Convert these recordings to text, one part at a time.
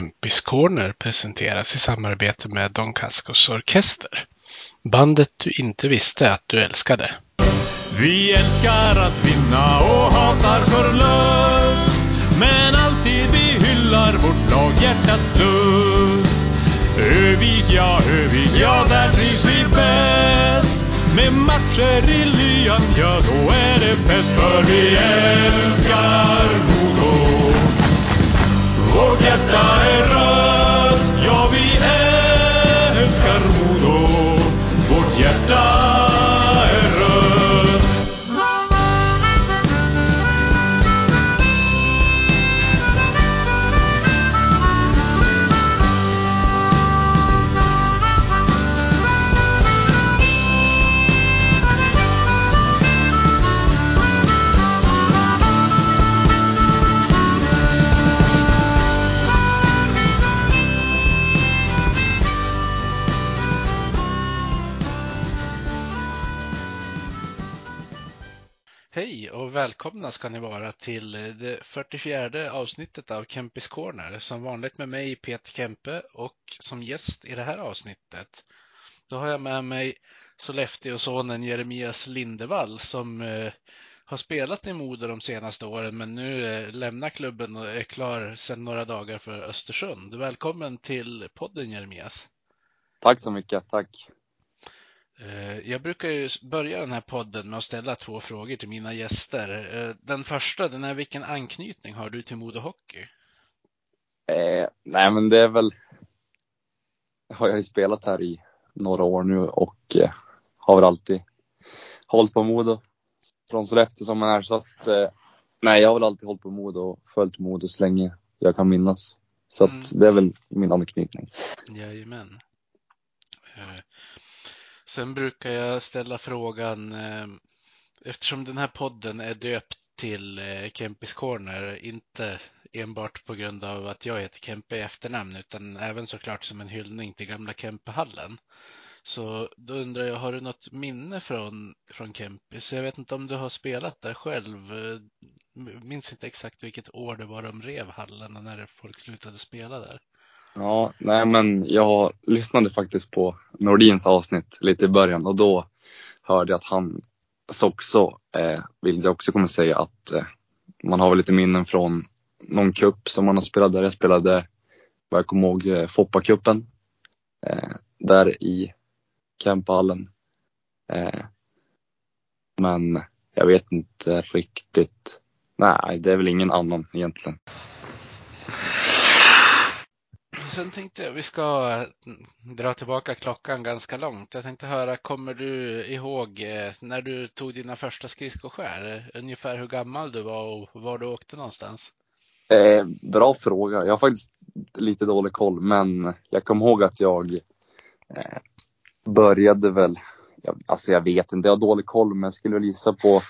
Kempis Corner presenteras i samarbete med Don Cascos Orkester. Bandet du inte visste att du älskade. Vi älskar att vinna och hatar förlust Men alltid vi hyllar vårt lag hjärtats lust Övik, ja, Övik, ja, där trivs vi bäst Med matcher i lyan, ja, då är det fett För vi älskar välkomna ska ni vara till eh, det 44 avsnittet av Kempis Corner. Som vanligt med mig Peter Kempe och som gäst i det här avsnittet då har jag med mig Sollefteå-sonen Jeremias Lindevall som eh, har spelat i Modo de senaste åren men nu eh, lämnar klubben och är klar sedan några dagar för Östersund. Välkommen till podden Jeremias. Tack så mycket, tack. Eh, Jag brukar ju börja den här podden med att ställa två frågor till mina gäster. Eh, Den första, den är vilken anknytning har du till Modo Hockey? Eh, nej, men det är väl. Har jag ju spelat här i några år nu och eh, har väl alltid hållit på Modo från Sollefteå som man är så att. Eh, nej, jag har väl alltid hållit på Modo och följt Modo så länge jag kan minnas. Så att Mm. det är väl min anknytning. Jajamän. Eh, Sen brukar jag ställa frågan, ehm, eftersom den här podden är döpt till eh, Kempis Corner, inte enbart på grund av att jag heter Kempe i efternamn, utan även såklart som en hyllning till gamla Kempehallen. Så då undrar jag, har du något minne från, från Kempis? Jag vet inte om du har spelat där själv. Eh, minns inte exakt vilket år det var de rev hallen och när folk slutade spela där. Ja, nej, men jag lyssnade faktiskt på Nordins avsnitt lite i början och då hörde jag att han också, eh, vill jag också kommer säga att eh, man har väl lite minnen från någon cup som man har spelat där. Jag spelade, vad jag kommer ihåg, eh, Foppa-cupen. Eh, där i Kempehallen. Eh, men jag vet inte riktigt. Nej, det är väl ingen annan egentligen. Sen tänkte jag vi ska mm, dra tillbaka klockan ganska långt. Jag tänkte höra, kommer du ihåg eh, när du tog dina första skridskoskär? Ungefär hur gammal du var och var du åkte någonstans? Eh, bra fråga. Jag har faktiskt lite dålig koll, men jag kommer ihåg att jag eh, började väl, jag, alltså jag vet inte, jag har dålig koll, men jag skulle väl gissa på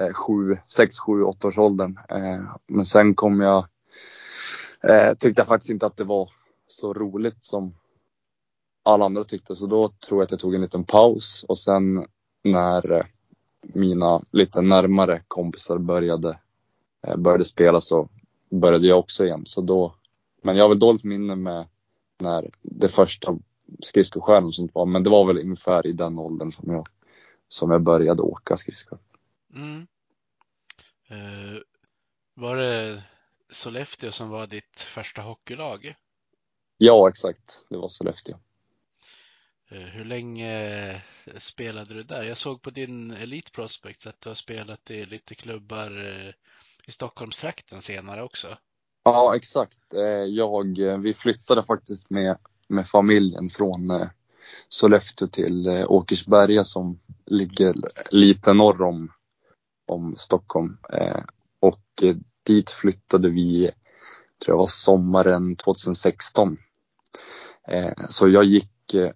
eh, sju, sex, sju, åtta års åldern. Eh, men sen kom jag, eh, tyckte jag faktiskt inte att det var så roligt som alla andra tyckte, så då tror jag att jag tog en liten paus och sen när eh, mina lite närmare kompisar började, eh, började spela så började jag också igen. Så då, men jag har väl dåligt minne med när det första skridskoskären och sånt var. Men det var väl ungefär i den åldern som jag, som jag började åka skridskor. Mm. Eh, var det Sollefteå som var ditt första hockeylag? Ja, exakt. Det var Sollefteå. Eh, hur länge spelade du där? Jag såg på din Elite Prospects att du har spelat i lite klubbar eh, i Stockholmstrakten senare också. Ja, exakt. Eh, Jag, eh, vi flyttade faktiskt med, med familjen från eh, Sollefteå till eh, Åkersberga som ligger lite norr om, om Stockholm. Eh, Och eh, dit flyttade vi, tror jag var sommaren 2016. Eh, Så jag gick eh,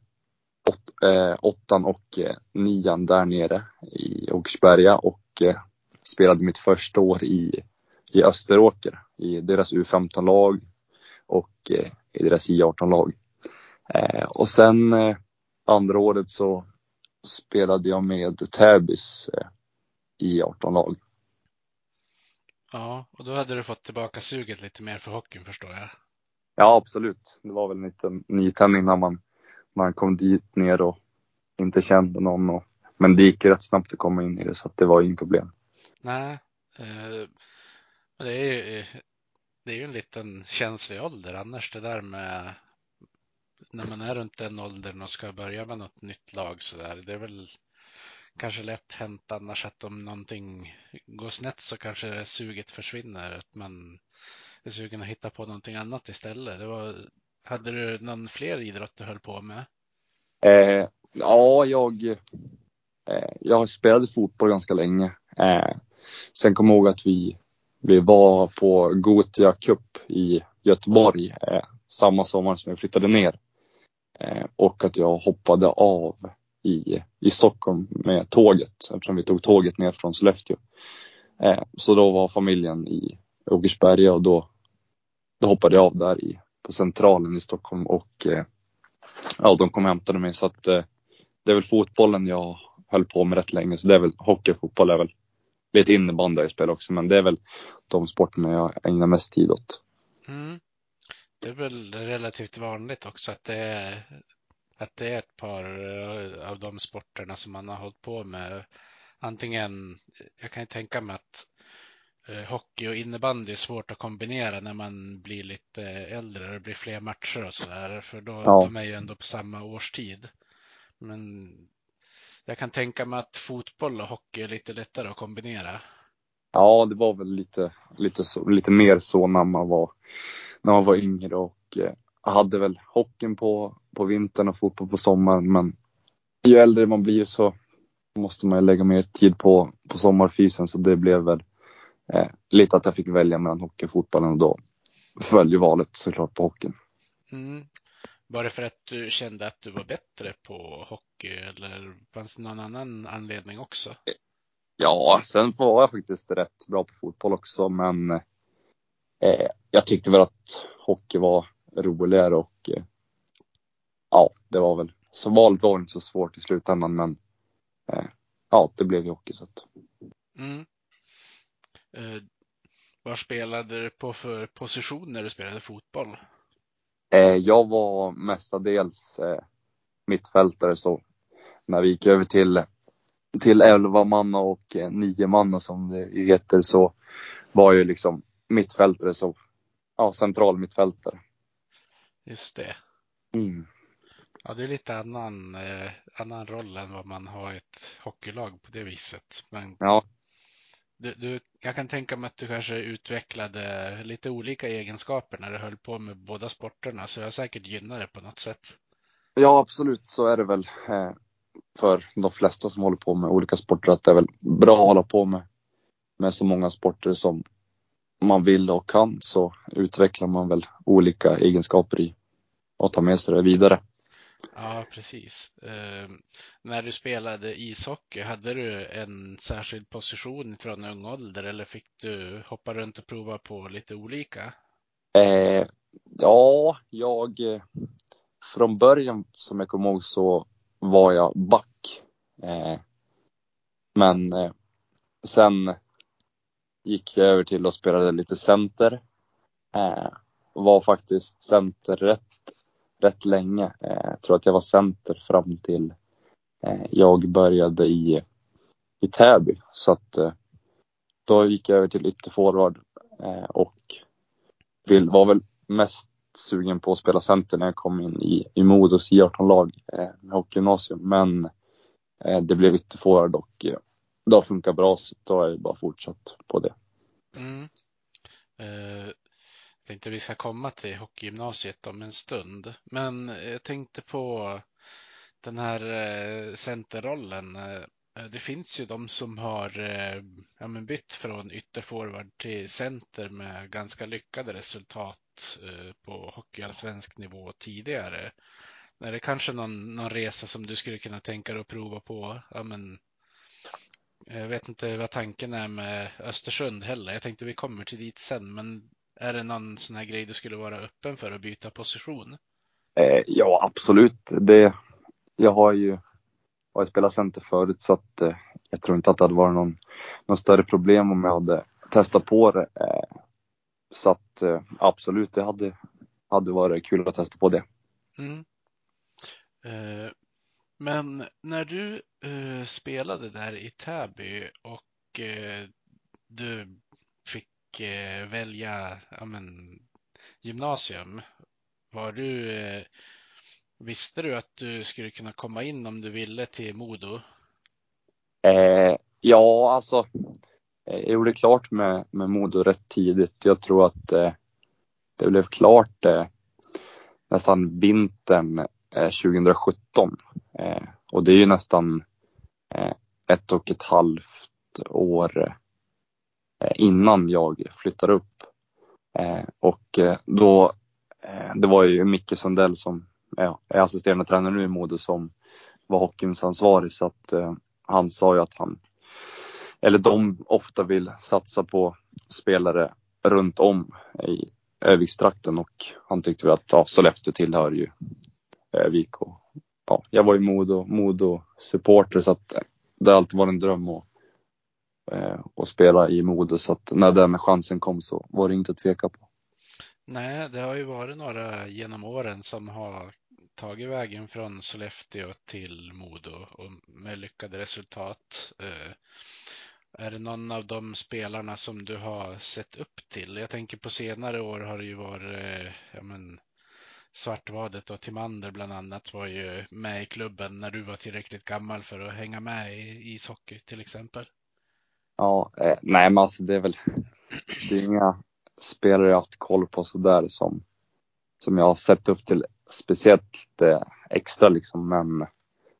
åt, eh, åttan och eh, nian där nere i Åkersberga och eh, spelade mitt första år i, i Österåker i deras U15-lag och eh, i deras I18-lag. Eh, och sen eh, andra året så spelade jag med Täbys eh, I18-lag. Ja, och då hade du fått tillbaka suget lite mer för hockeyn förstår jag. Ja, absolut. Det var väl en liten nytändning när man, när man kom dit ner och inte kände någon. Och, men det gick rätt snabbt att komma in i det så det var inget problem. Nej, eh, det är ju det är ju en liten känslig ålder annars det där med när man är runt den åldern och ska börja med något nytt lag så där. Det är väl kanske lätt hänt annars att om någonting går snett så kanske suget försvinner. Att man är sugen att hitta på någonting annat istället. Det var, hade du någon fler idrott du höll på med? Eh, ja, jag, eh, jag spelade fotboll ganska länge. Eh, sen kom jag ihåg att vi, vi var på Gotia Cup i Göteborg eh, samma sommar som jag flyttade ner. Eh, och att jag hoppade av i, i Stockholm med tåget eftersom vi tog tåget ner från Sollefteå. Eh, så då var familjen i Åkersberga och då, då hoppade jag av där i, på Centralen i Stockholm och eh, ja, de kom och hämtade mig så att eh, det är väl fotbollen jag höll på med rätt länge. Så det är väl hockey och fotboll är väl lite innebandy jag spelar också, men det är väl de sporterna jag ägnar mest tid åt. Mm. Det är väl relativt vanligt också att det är att det är ett par eh, av de sporterna som man har hållit på med. Antingen, jag kan ju tänka mig att eh, hockey och innebandy är svårt att kombinera när man blir lite äldre och det blir fler matcher och sådär. För då, ja. de är ju ändå på samma årstid. Men jag kan tänka mig att fotboll och hockey är lite lättare att kombinera. Ja, det var väl lite, lite, så, lite mer så när man var, när man var yngre och eh, hade väl hockeyn på, på vintern och fotboll på sommaren. Men ju äldre man blir så måste man lägga mer tid på, på sommarfysen så det blev väl eh, lite att jag fick välja mellan hockey och fotbollen och då föll ju valet såklart på hockeyn. Mm. Var det för att du kände att du var bättre på hockey eller fanns det någon annan anledning också? Ja, sen var jag faktiskt rätt bra på fotboll också, men eh, jag tyckte väl att hockey var roligare och eh, ja, det var väl så valet var inte så svårt i slutändan, men eh, ja, det blev ju hockey så att. Mm. Eh, vad spelade du på för position när du spelade fotboll? Eh, jag var mestadels eh, mittfältare så när vi gick över till till 11 manna och eh, 9 manna som det heter så var ju liksom mittfältare så ja, central mittfältare. Just det. Mm. Ja, det är lite annan, eh, annan roll än vad man har ett hockeylag på det viset. Men ja. Du, du, jag kan tänka mig att du kanske utvecklade lite olika egenskaper när du höll på med båda sporterna, så det har säkert gynnat det på något sätt. Ja, absolut så är det väl eh, för de flesta som håller på med olika sporter att det är väl bra att hålla på med, med så många sporter som man vill och kan så utvecklar man väl olika egenskaper i och tar med sig det vidare. Ja, precis. Eh, när du spelade ishockey, hade du en särskild position från ung ålder eller fick du hoppa runt och prova på lite olika? Eh, ja, jag eh, från början som jag kommer ihåg så var jag back. Eh, men eh, sen gick jag över till att spela lite center. Eh, var faktiskt center rätt rätt länge. Eh, jag tror att jag var center fram till eh, jag började i, i Täby. Så att eh, då gick jag över till ytterforward och vill, var väl mest sugen på att spela center när jag kom in i, i Modos J18-lag med hockeygymnasium. Men det blev ytterforward och det har funkat bra så då har jag bara fortsatt på det. Mm. Eh, tänkte vi ska komma till hockeygymnasiet om en stund. Men eh, jag tänkte på den här eh, centerrollen. Eh, det finns ju de som har ja, men bytt från ytterforward till center med ganska lyckade resultat på hockeyallsvensk nivå tidigare. Är det kanske någon, någon resa som du skulle kunna tänka dig att prova på? Ja, men, jag vet inte vad tanken är med Östersund heller. Jag tänkte vi kommer till dit sen, men är det någon sån här grej du skulle vara öppen för att byta position? Eh, ja, absolut. Det, jag har ju har spelat center förut så att eh, jag tror inte att det hade varit någon, någon större problem om jag hade testat på det. Eh, så att eh, absolut, det hade, hade varit kul att testa på det. Mm. Eh, men när du eh, spelade där i Täby och du fick eh, välja ja, men, gymnasium, var du, eh, visste du att du skulle kunna komma in om du ville till Modo? Eh, ja, alltså. Eh, jag gjorde klart med, med Modo rätt tidigt. Jag tror att eh, det blev klart eh, nästan vintern eh, 2017. Eh, och det är ju nästan eh, ett och ett halvt år eh, Eh, innan jag flyttar upp. Eh, och eh, då, eh, det var ju Micke Sundell som eh, ja, är assisterande tränare nu i Modo som var hockeyns ansvarig så att eh, han sa ju att han, eller de ofta vill satsa på spelare runt om i Övikstrakten och han tyckte väl att ja, Sollefteå tillhör ju Övik och ja, jag var ju Modo, Modo supporter så att det har alltid varit en dröm att, eh, spela i Modo så att när den chansen kom så var det inte att tveka på. Nej, det har ju varit några genom åren som har tagit vägen från Sollefteå till Modo och med lyckade resultat. Eh, är det någon av de spelarna som du har sett upp till? Jag tänker på senare år har det ju varit eh, ja, men, Svartvadet och Timander bland annat var ju med i klubben när du var tillräckligt gammal för att hänga med i ishockey till exempel. Ja, eh, nej men alltså det är väl, det är inga spelare jag haft koll på sådär som, som jag har sett upp till speciellt eh, extra liksom men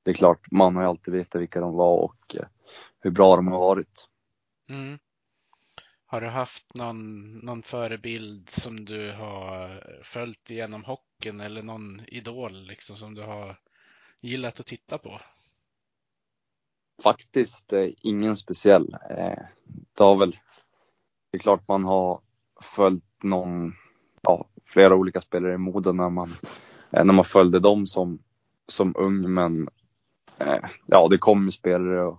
det är klart, man har ju alltid vetat vilka de var och eh, hur bra de har varit. Mm. Har du haft någon, någon förebild som du har följt genom hockeyn eller någon idol liksom som du har gillat att titta på? Faktiskt eh, ingen speciell. Eh, det har väl, det är klart man har följt någon, ja, flera olika spelare i Modo när man, eh, när man följde dem som, som ung men ja, det kom ju spelare och,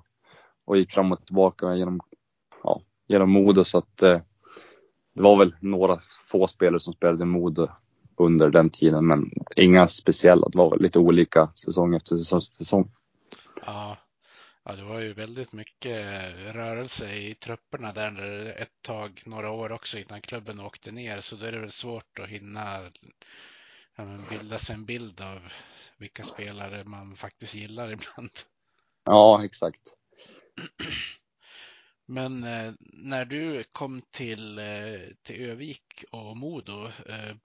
och gick fram och tillbaka genom, ja, genom Modo så att det var väl några få spelare som spelade i Modo under den tiden men inga speciella. Det var väl lite olika säsong efter säsong. säsong. Ja, ja, det var ju väldigt mycket rörelse i trupperna där ett tag, några år också innan klubben åkte ner. Så då är det väl svårt att hinna ja, bilda sig en bild av vilka spelare man faktiskt gillar ibland. Ja, exakt. Men eh, när du kom till, eh, till Övik och Modo, eh,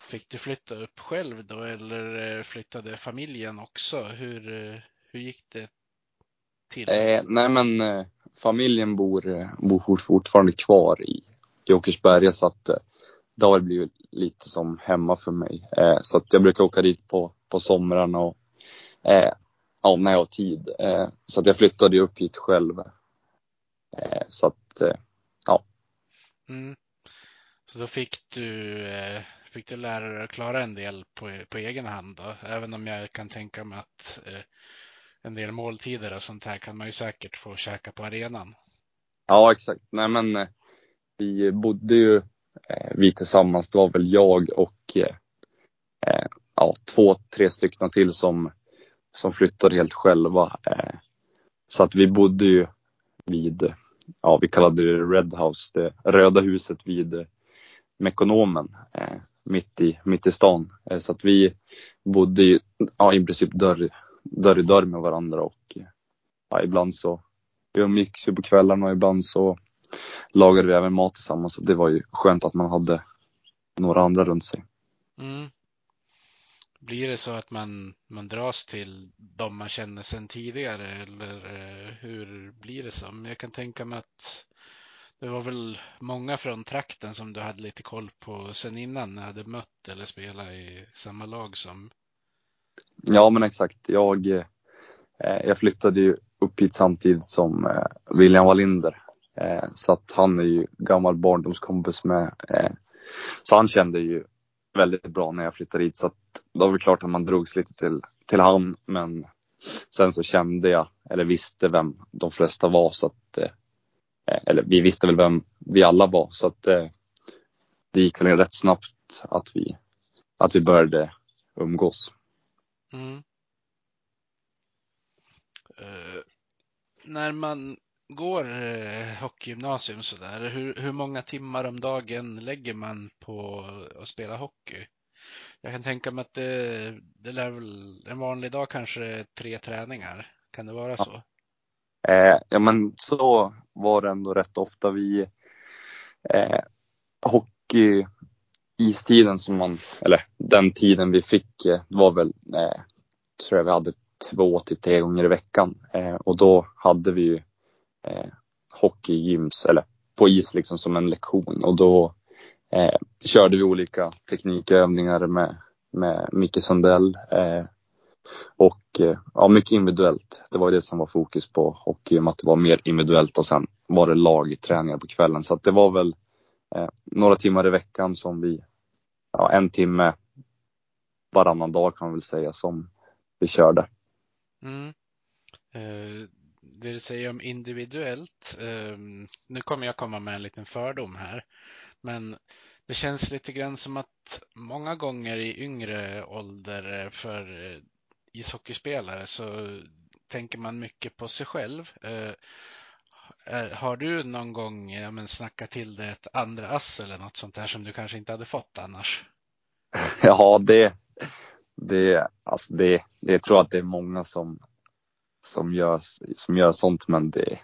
fick du flytta upp själv då eller eh, flyttade familjen också? Hur, eh, hur gick det till? Eh, nej men eh, familjen bor, eh, bor fortfarande kvar i, Åkersberga så att eh, det har blivit lite som hemma för mig. Eh, så att jag brukar åka dit på, på somrarna och eh, ja, när jag har tid. Eh, så att jag flyttade upp hit själv. Så att ja. Mm. Så då fick du, fick du lära dig att klara en del på, på egen hand då? Även om jag kan tänka mig att eh, en del måltider och sånt här kan man ju säkert få käka på arenan. Ja, exakt. Nej men eh, vi bodde ju, eh, vi tillsammans, det var väl jag och eh, ja, två, tre stycken till som, som flyttade helt själva. Så att vi bodde ju vid, ja vi kallade det Red House, det röda huset vid Mekonomen, mitt, i, mitt i stan. Så att vi bodde ju, ja, i princip dörr, dörr i dörr med varandra och ja, ibland så vi umgicks ju på kvällarna och ibland så lagade vi även mat tillsammans. Så det var ju skönt att man hade några andra runt sig. Mm. Blir det så att man, man dras till de man känner sedan tidigare eller eh, hur blir det som? Jag kan tänka mig att det var väl många från trakten som du hade lite koll på sen innan när hade mött eller spelat i samma lag som. Ja men exakt. Jag, eh, jag flyttade ju upp hit samtidigt som eh, William Wallinder. Eh, så att han är ju gammal barndomskompis med. Så han kände ju väldigt bra när jag flyttade hit. Så att då var det klart att man drogs lite till, till han. Men sen så kände jag, eller visste vem de flesta var. Så att, eller vi visste väl vem vi alla var. Så att det gick väl rätt snabbt att vi att vi började umgås. Mm. Eh, när man går uh, hockeygymnasium sådär, hur, hur många timmar om dagen lägger man på att spela hockey? Jag kan tänka mig att det, det lär väl en vanlig dag kanske tre träningar. Kan det vara så? Eh, ja men så var det ändå rätt ofta. Vi eh, hockey istiden som man, eller den tiden vi fick eh, var väl, eh, tror jag vi hade två till tre gånger i veckan. Eh, och då hade vi ju eh, hockeygyms, eller på is liksom som en lektion. Och då eh, körde vi olika teknikövningar med, med Micke Sundell. Eh, och eh, ja, mycket individuellt. Det var det som var fokus på hockey, att det var mer individuellt och sen var det lagträningar på kvällen. Så att det var väl eh, några timmar i veckan som vi, ja, en timme varannan dag kan man väl säga som vi körde. Mm. Eh, det du säger om individuellt, eh, nu kommer jag komma med en liten fördom här, men det känns lite grann som att många gånger i yngre ålder för eh, ishockeyspelare så tänker man mycket på sig själv. Eh, har du någon gång ja, men, snackat till dig ett andra ass eller något sånt där som du kanske inte hade fått annars? Ja, det, det, alltså det, det jag tror att det är många som, som, gör, som gör sånt, men det,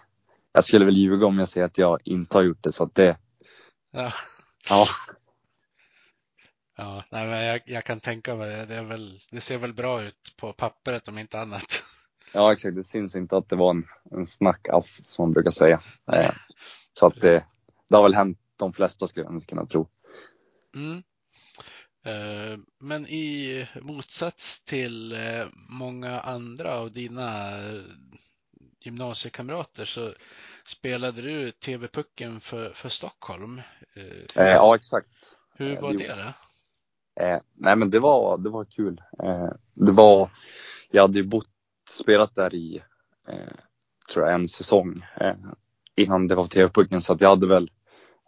jag skulle väl ljuga om jag säger att jag inte har gjort det, så att det, ja. ja. Ja, nej, men jag, jag, kan tänka mig det. Det, är väl, det ser väl bra ut på pappret om inte annat. Ja, exakt. Det syns inte att det var en, en snackass som man brukar säga. Eh, så att det, det har väl hänt de flesta skulle jag kunna tro. Mm. Eh, men i motsats till eh, många andra av dina gymnasiekamrater så spelade du TV-pucken för, för Stockholm. Ja, exakt. Hur var det? det? Eh, nej men det var, det var kul. Det var, jag hade ju bott, spelat där i, eh, tror jag en säsong eh, innan det var TV-pucken så att jag hade väl,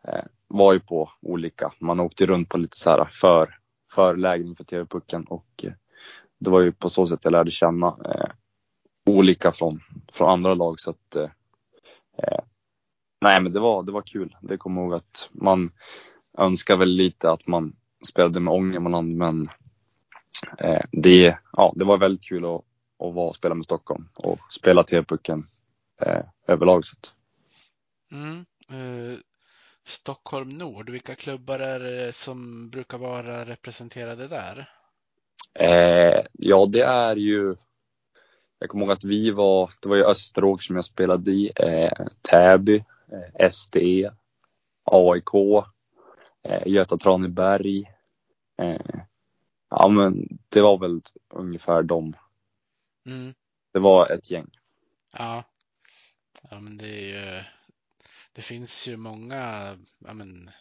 eh, var ju på olika, man åkte runt på lite så här för, förlägen för TV-pucken och eh, det var ju på så sätt jag lärde känna eh, olika från, från andra lag. Så att eh, eh, Nej men det var, det var kul. Det kommer ihåg att man önskar väl lite att man spelade med Ångermanland men eh, det, ja, det var väldigt kul att, att vara och spela med Stockholm och spela TV-pucken eh, överlag. Mm. Eh, Stockholm Nord, vilka klubbar är det som brukar vara representerade där? Eh, ja, det är ju jag kommer ihåg att vi var, det var ju Österåker som jag spelade i, eh, Täby, eh, SD, AIK, eh, Göta Traneberg. Eh, ja, men det var väl ungefär dem. Mm. Det var ett gäng. Ja, ja men det är ju, det finns ju många, ja men,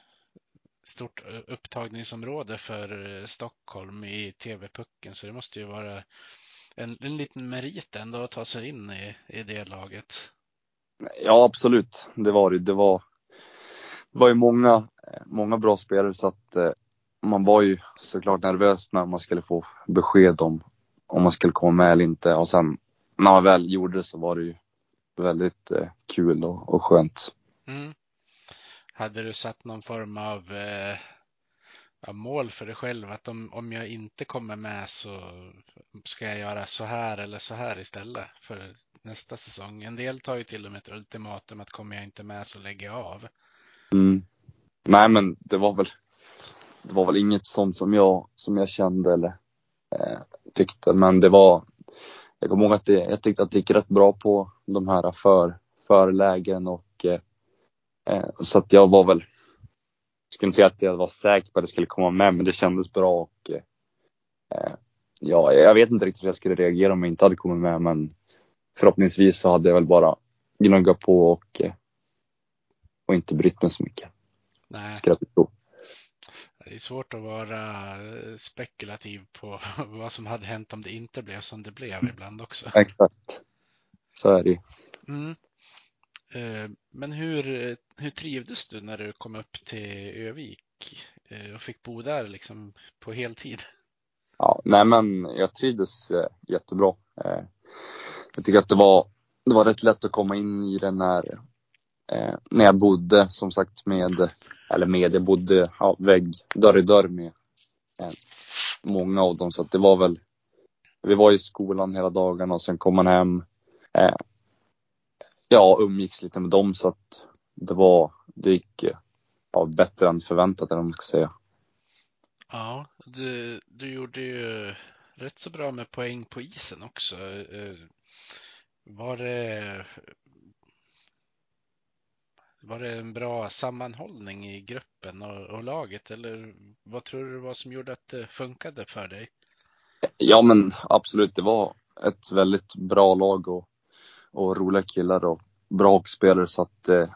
stort upptagningsområde för eh, Stockholm i TV-pucken så det måste ju vara en, en liten merit ändå att ta sig in i, i det laget. Ja, absolut. Det var det. Det var, det var ju många, många bra spelare så att eh, man var ju såklart nervös när man skulle få besked om om man skulle komma med eller inte och sen när man väl gjorde det så var det ju väldigt eh, kul och, och skönt. Mm. Hade du satt någon form av eh, mål för dig själv att om, om jag inte kommer med så ska jag göra så här eller så här istället för nästa säsong. En del tar ju till och med ett ultimatum att kommer jag inte med så lägger jag av. Mm. Nej, men det var väl. Det var väl inget sånt som jag som jag kände eller tyckte, men det var. Jag kommer ihåg att det, jag tyckte att det gick rätt bra på de här för förlägen och eh, eh så att jag var väl. Jag skulle inte säga att jag var säker på att det skulle komma med, men det kändes bra och eh, ja, jag vet inte riktigt hur jag skulle reagera om jag inte hade kommit med, men förhoppningsvis så hade jag väl bara gnuggat på och eh, och inte brytt mig så mycket. Nej. Det är svårt att vara eh, spekulativ på vad som hade hänt om det inte blev som det blev mm. ibland också. Exakt. Så är det mm. Eh, men hur, hur trivdes du när du kom upp till Övik eh, och fick bo där liksom på heltid? Ja, nej men jag trivdes eh, jättebra. Eh, jag tycker att det var, det var rätt lätt att komma in i den när, eh, när jag bodde som sagt med, eller med, jag bodde ja, vägg, dörr i dörr med eh, många av dem så att det var väl, vi var i skolan hela dagarna och sen kom man hem. Eh, ja, umgicks lite med dem så att det var, det gick eh, ja, bättre än förväntat eller vad man ska säga. Ja, du, du gjorde ju rätt så bra med poäng på isen också. Eh, var det, var det en bra sammanhållning i gruppen och, och laget eller vad tror du det var som gjorde att det funkade för dig? Ja men absolut, det var ett väldigt bra lag och, och roliga killar och bra hockeyspelare så att eh,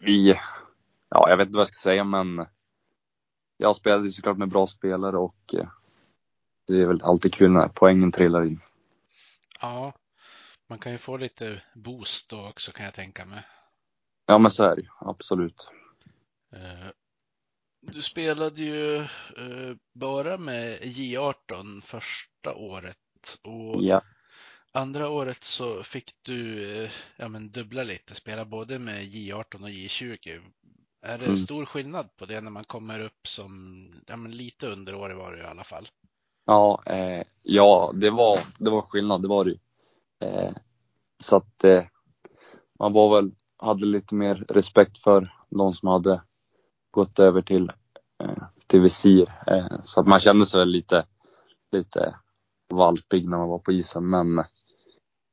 vi, ja jag vet inte vad jag ska säga men jag spelade ju såklart med bra spelare och eh, det är väl alltid kul när poängen trillar in. Ja, man kan ju få lite boost då också kan jag tänka mig. Ja men så är det ju, absolut. Eh, Du spelade ju eh, bara med J18 första året och Ja. andra året så fick du eh, ja, men dubbla lite, spela både med J18 och J20. Är det Mm. stor skillnad på det när man kommer upp som ja, men lite under året var det i alla fall? Ja, eh, ja det, var, det var skillnad, det var det ju. eh, Så att eh, man var väl, hade lite mer respekt för de som hade gått över till, eh, till visir. Eh, så att man kände sig väl lite, lite valpig när man var på isen. Men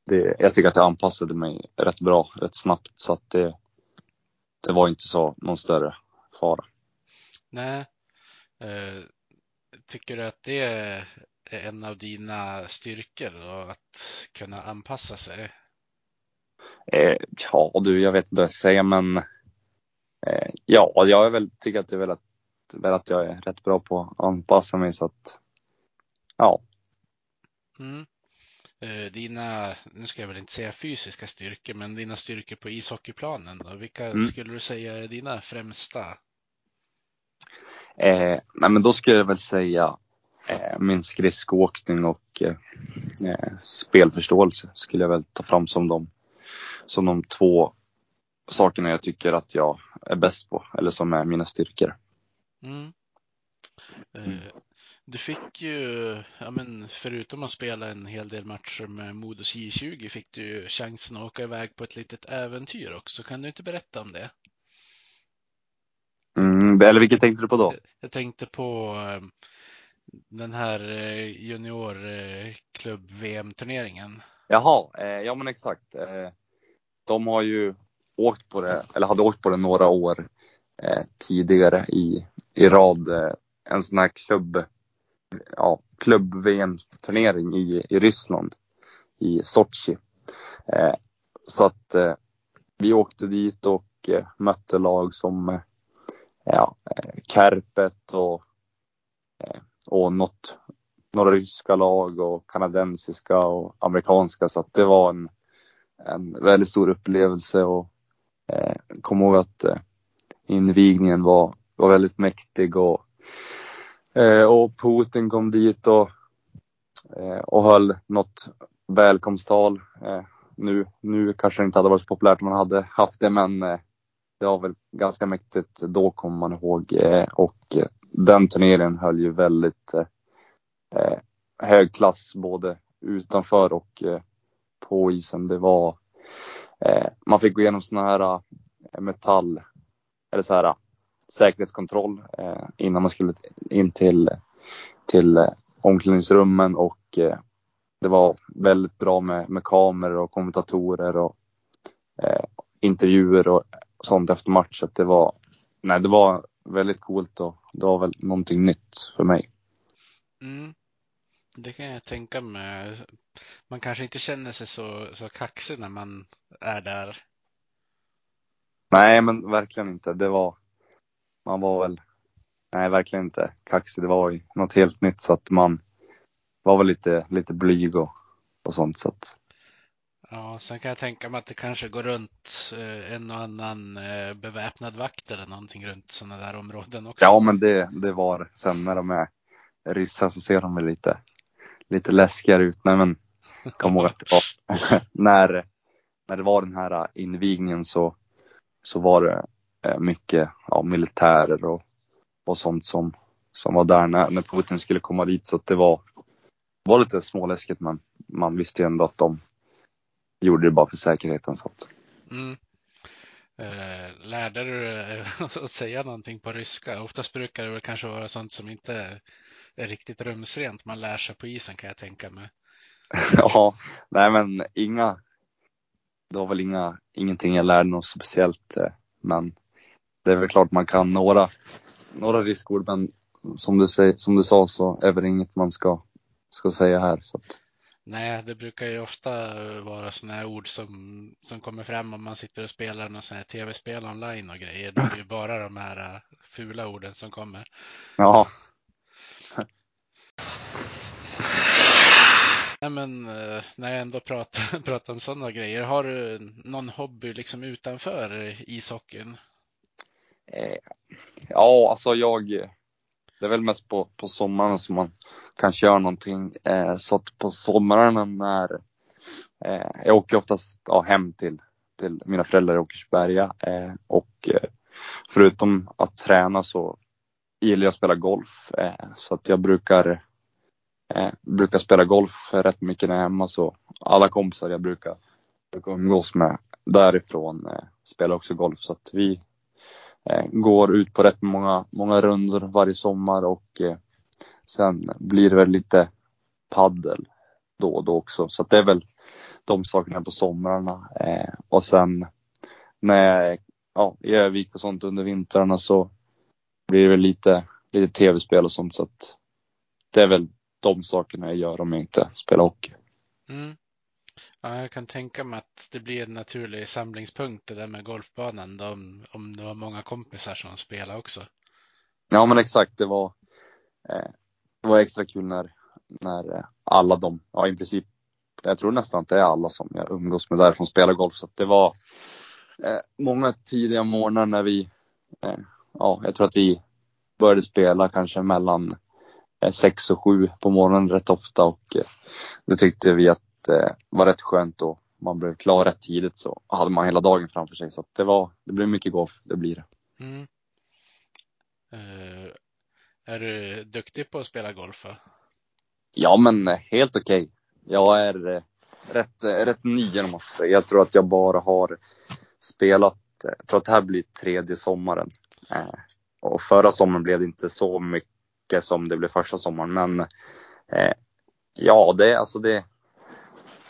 det, jag tycker att jag anpassade mig rätt bra, rätt snabbt. Så att det, det var inte så någon större fara. Nej. Eh, tycker du att det är en av dina styrkor då, att kunna anpassa sig? Eh, ja du, jag vet inte vad jag ska säga men eh, ja, jag är väl, tycker att jag väl att, väl att jag är rätt bra på att anpassa mig så att ja, Mm. Eh, Dina, nu ska jag väl inte säga fysiska styrkor, men dina styrkor på ishockeyplanen då? Vilka Mm. skulle du säga är dina främsta? eh, nej men då skulle jag väl säga eh, min skridskoåkning och eh, eh, spelförståelse skulle jag väl ta fram som de, som de två sakerna jag tycker att jag är bäst på eller som är mina styrkor. Mm. Mm. Eh, Du fick ju, ja men förutom att spela en hel del matcher med Modos J20 fick du ju chansen att åka iväg på ett litet äventyr också. Kan du inte berätta om det? Mm, eller vilket tänkte du på då? Jag tänkte på eh, den här eh, juniorklubb-VM-turneringen. Jaha, ja men exakt. De har ju åkt på det, eller hade åkt på det några år eh, tidigare i, i rad. Eh, en sån här klubb, ja, klubb-VM-turnering i, i Ryssland, i Sochi. Eh, så att eh, vi åkte dit och eh, mötte lag som eh, ja, eh, Kärpet och, eh, och något, några ryska lag och kanadensiska och amerikanska. Så att det var en, en väldigt stor upplevelse och eh, kom ihåg att eh, invigningen var, var väldigt mäktig och, eh, och Putin kom dit och, eh, och höll något välkomsttal. Eh, nu, nu kanske det inte hade varit så populärt om man hade haft det men eh, det var väl ganska mäktigt då kommer man ihåg eh, och eh, den turneringen höll ju väldigt eh, eh, hög klass både utanför och eh, på isen. Det var eh, man fick gå igenom såna här eh, metall eller så här eh, säkerhetskontroll eh, innan man skulle in till till eh, omklädningsrummen och eh, det var väldigt bra med, med kameror och kommentatorer och eh, intervjuer och sånt efter match. Så det var, nej, det var väldigt coolt och det var väl någonting nytt för mig. Mm. Det kan jag tänka mig. Man kanske inte känner sig så, så kaxig när man är där. Nej, men verkligen inte. Det var, man var väl, nej, verkligen inte kaxig. Det var ju något helt nytt så att man var väl lite, lite blyg och, och sånt. Så att, Ja, sen kan jag tänka mig att det kanske går runt eh, en och annan eh, beväpnad vakt eller någonting runt sådana där områden också. ja, men det, det var sen när de är ryssar så ser de väl lite, lite läskigare ut. Nej men, kom ihåg att det var, när, när det var den här invigningen så, så var det eh, mycket ja, militärer och, och sånt som, som var där när, när Putin skulle komma dit. Så att det var, var lite småläskigt men man visste ju ändå att de gjorde det bara för säkerheten. Så att. Mm. Eh, lärde du dig att säga någonting på ryska? Oftast brukar det väl kanske vara sånt som inte riktigt rumsrent. Man lär sig på isen kan jag tänka mig. ja, nej men inga. Det var väl inga, ingenting jag lärde något speciellt. Eh, men det är väl klart man kan några, några riskord. Men som du, säger, som du sa så är väl inget man ska, ska säga här. Så att. Nej, det brukar ju ofta vara sådana här ord som, som kommer fram om man sitter och spelar någon sån här tv-spel online och grejer. Det är ju bara de här äh, fula orden som kommer. Ja. Nej, men eh, när jag ändå pratar, pratar om sådana grejer, har du någon hobby liksom utanför ishockeyn? Eh, ja, alltså jag det är väl mest på, på sommaren som man kanske gör någonting. Eh, så att på sommaren när jag åker oftast ja, hem till, till mina föräldrar i Åkersberga och förutom att träna så gillar jag att spela golf. Så att jag brukar, eh, brukar spela golf rätt mycket när jag är hemma. Så alla kompisar jag brukar, brukar umgås med därifrån eh, spelar också golf. Så att vi Eh, går ut på rätt många, många rundor varje sommar och eh, sen blir det väl lite paddel då och då också. Så att det är väl de sakerna på somrarna. Eh, och sen när jag är ja, i Övik och sånt under vintrarna så blir det väl lite, lite tv-spel och sånt. Så att det är väl de sakerna jag gör om jag inte spelar hockey. Mm. Ja, jag kan tänka mig att det blir en naturlig samlingspunkt det där med golfbanan då, om, om det var många kompisar som spelade också. Ja men exakt, det var, eh, det var extra kul när, när eh, alla de, ja i princip, jag tror nästan att det är alla som jag umgås med där som spelar golf. Så det var eh, många tidiga morgnar när vi, eh, ja jag tror att vi började spela kanske mellan eh, sex och sju på morgonen rätt ofta och eh, då tyckte vi att det var rätt skönt och man blev klar rätt tidigt så hade man hela dagen framför sig. Så det var, det blev mycket golf, det blir det. Mm. Uh, är du duktig på att spela golf? Ja, men helt okej. Okay. Jag är rätt, rätt ny genom att säga. Jag tror att jag bara har spelat, jag tror att det här blir tredje sommaren. och förra sommaren blev det inte så mycket som det blev första sommaren, men ja, det, alltså det,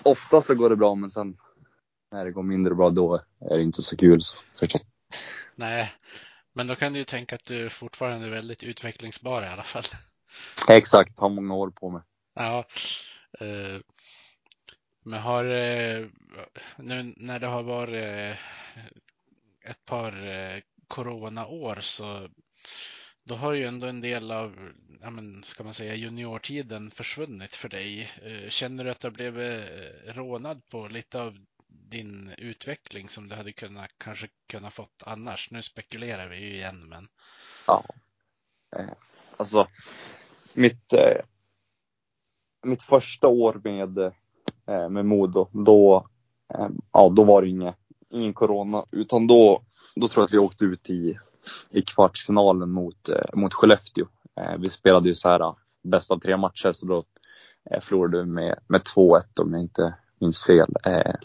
oftast så går det bra men sen när det går mindre bra då är det inte så kul. Så. Nej, men då kan du ju tänka att du fortfarande är väldigt utvecklingsbar i alla fall. Exakt, har många år på mig. Ja. Eh, men har eh, nu när det har varit eh, ett par coronaår så då har ju ändå en del av, ja men, ska man säga, juniortiden försvunnit för dig. Eh, känner du att du har blivit eh, rånad på lite av din utveckling som du hade kunnat, kanske kunnat fått annars? Nu spekulerar vi ju igen, men. Ja. Eh, alltså, mitt, mitt första år med, med Modo, då, ja, då var det ingen, ingen corona, utan då, då tror jag att vi åkte ut i i kvartsfinalen mot, eh, mot Skellefteå. Eh, vi spelade ju så här eh, bäst av tre matcher så då eh, förlorade vi med, med 2-1 om jag inte minns fel. Eh,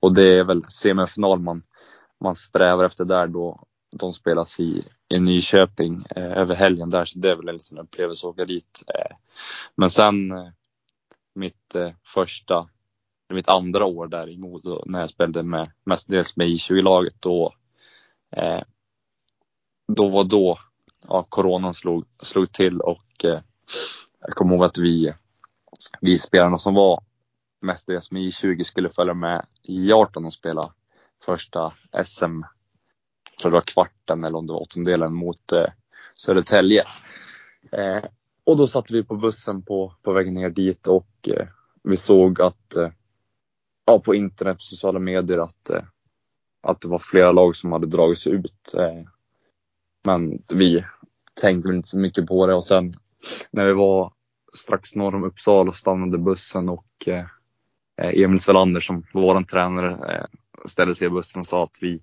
och det är väl semifinal man, man strävar efter där då de spelas i, i Nyköping eh, över helgen där, så det är väl en liten upplevelse att åka dit. Eh, men sen eh, mitt eh, första, mitt andra år där i Modo när jag spelade med mestadels med I20-laget då då var då ja, coronan slog, slog till och eh, jag kommer ihåg att vi, vi spelarna som var mestadels med I20 skulle följa med i 18 och spela första SM, jag tror det var kvarten eller om det var åttondelen mot eh, Södertälje. Eh, och då satt vi på bussen på, på vägen ner dit och eh, vi såg att eh, ja, på internet, på sociala medier att, eh, att det var flera lag som hade dragit sig ut. Eh, men vi tänkte inte så mycket på det och sen när vi var strax norr om Uppsala stannade bussen och eh, Emil Svelander som var vår tränare eh, ställde sig i bussen och sa att vi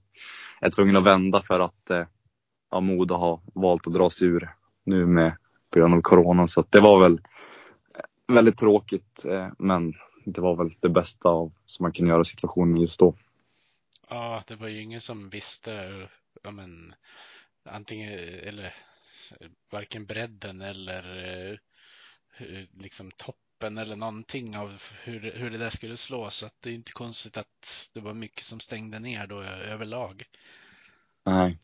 är tvungna att vända för att eh, ja, Modo har valt att dra sig ur nu med på grund av corona. Så det var väl eh, väldigt tråkigt, eh, men det var väl det bästa av, som man kunde göra i situationen just då. Ja, det var ju ingen som visste, ja men antingen eller varken bredden eller eh, liksom toppen eller någonting av hur, hur det där skulle slå. Så att det är inte konstigt att det var mycket som stängde ner då överlag. Nej,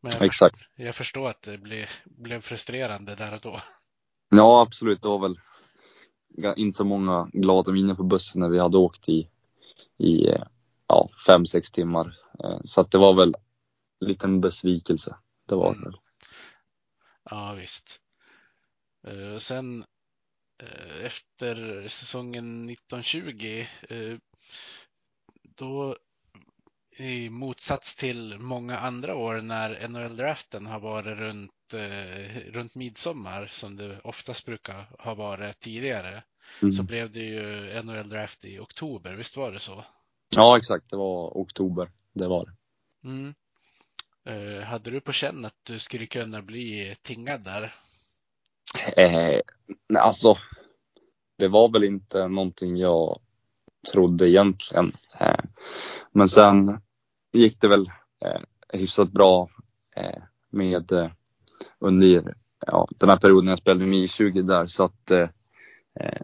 Men jag, exakt. förstår, jag förstår att det blev, blev frustrerande där och då. Ja, absolut. Det var väl inte så många glada minnen på bussen när vi hade åkt i, i ja, fem, sex timmar. Eh, så att det var väl en liten besvikelse. Det var det Mm. Ja, visst. Eh, Sen eh, efter säsongen 1920 eh, då i motsats till många andra år när NHL-draften har varit runt, runt midsommar som det oftast brukar ha varit tidigare Mm. så blev det ju NHL-draft i oktober, visst var det så? Ja, exakt. Det var oktober. Det var det. Mm. Eh, hade du på känn att du skulle kunna bli tingad där? Eh, nej, alltså, det var väl inte någonting jag trodde egentligen. Eh, men sen gick det väl eh, hyfsat bra eh, med eh, under ja, den här perioden jag spelade med I20 där. Så att eh, eh,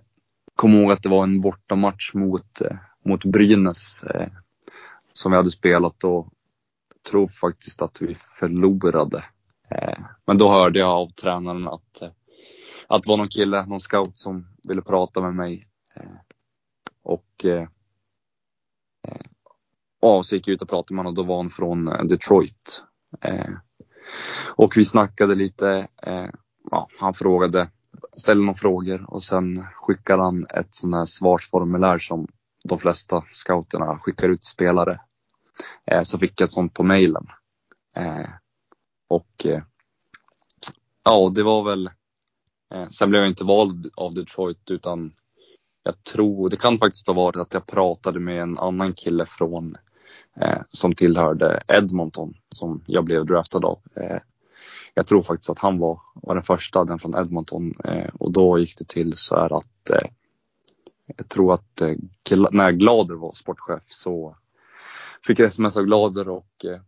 kom ihåg att det var en bortamatch mot, eh, mot Brynäs eh, som vi hade spelat och tror faktiskt att vi förlorade. Eh, men då hörde jag av tränaren att, eh, att det var någon kille, någon scout som ville prata med mig. Eh, och ja, så gick jag ut och pratade med honom och då var han från Detroit. Och vi snackade lite. Ja, han frågade, ställde några frågor och sen skickade han ett sånt här svarsformulär som de flesta scouterna skickar ut spelare. Eh, så fick jag ett sånt på mejlen. Eh, och eh, ja, det var väl. Sen blev jag inte vald av Detroit utan jag tror, det kan faktiskt ha varit att jag pratade med en annan kille från eh, som tillhörde Edmonton som jag blev draftad av. Eh, jag tror faktiskt att han var, var den första, den från Edmonton eh, och då gick det till så här att jag tror att när Glader var sportchef så fick sms av Glader och eh,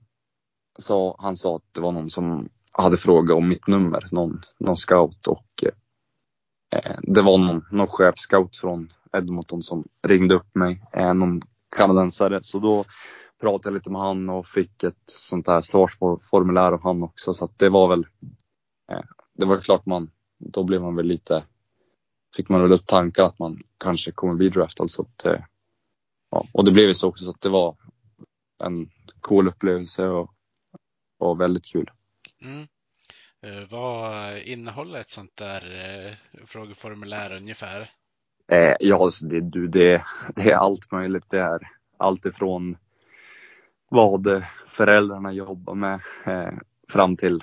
sa, han sa att det var någon som hade frågat om mitt nummer, någon, någon scout och eh, eh, det var någon, någon chefscout från Edmonton som ringde upp mig, eh, någon kanadensare. Så då pratade jag lite med han och fick ett sånt här svarsformulär av han också. Så att det var väl, eh, det var klart man, då blev man väl lite, fick man väl upp tankar att man kanske kommer bli draftad. Så att, eh, ja, och det blev ju så också så att det var en cool upplevelse och, och väldigt kul. Mm. Eh, Vad innehåller ett sånt där eh, frågeformulär ungefär? Eh, ja, alltså det, du, det, det är allt möjligt. Det är allt ifrån vad föräldrarna jobbar med eh, fram till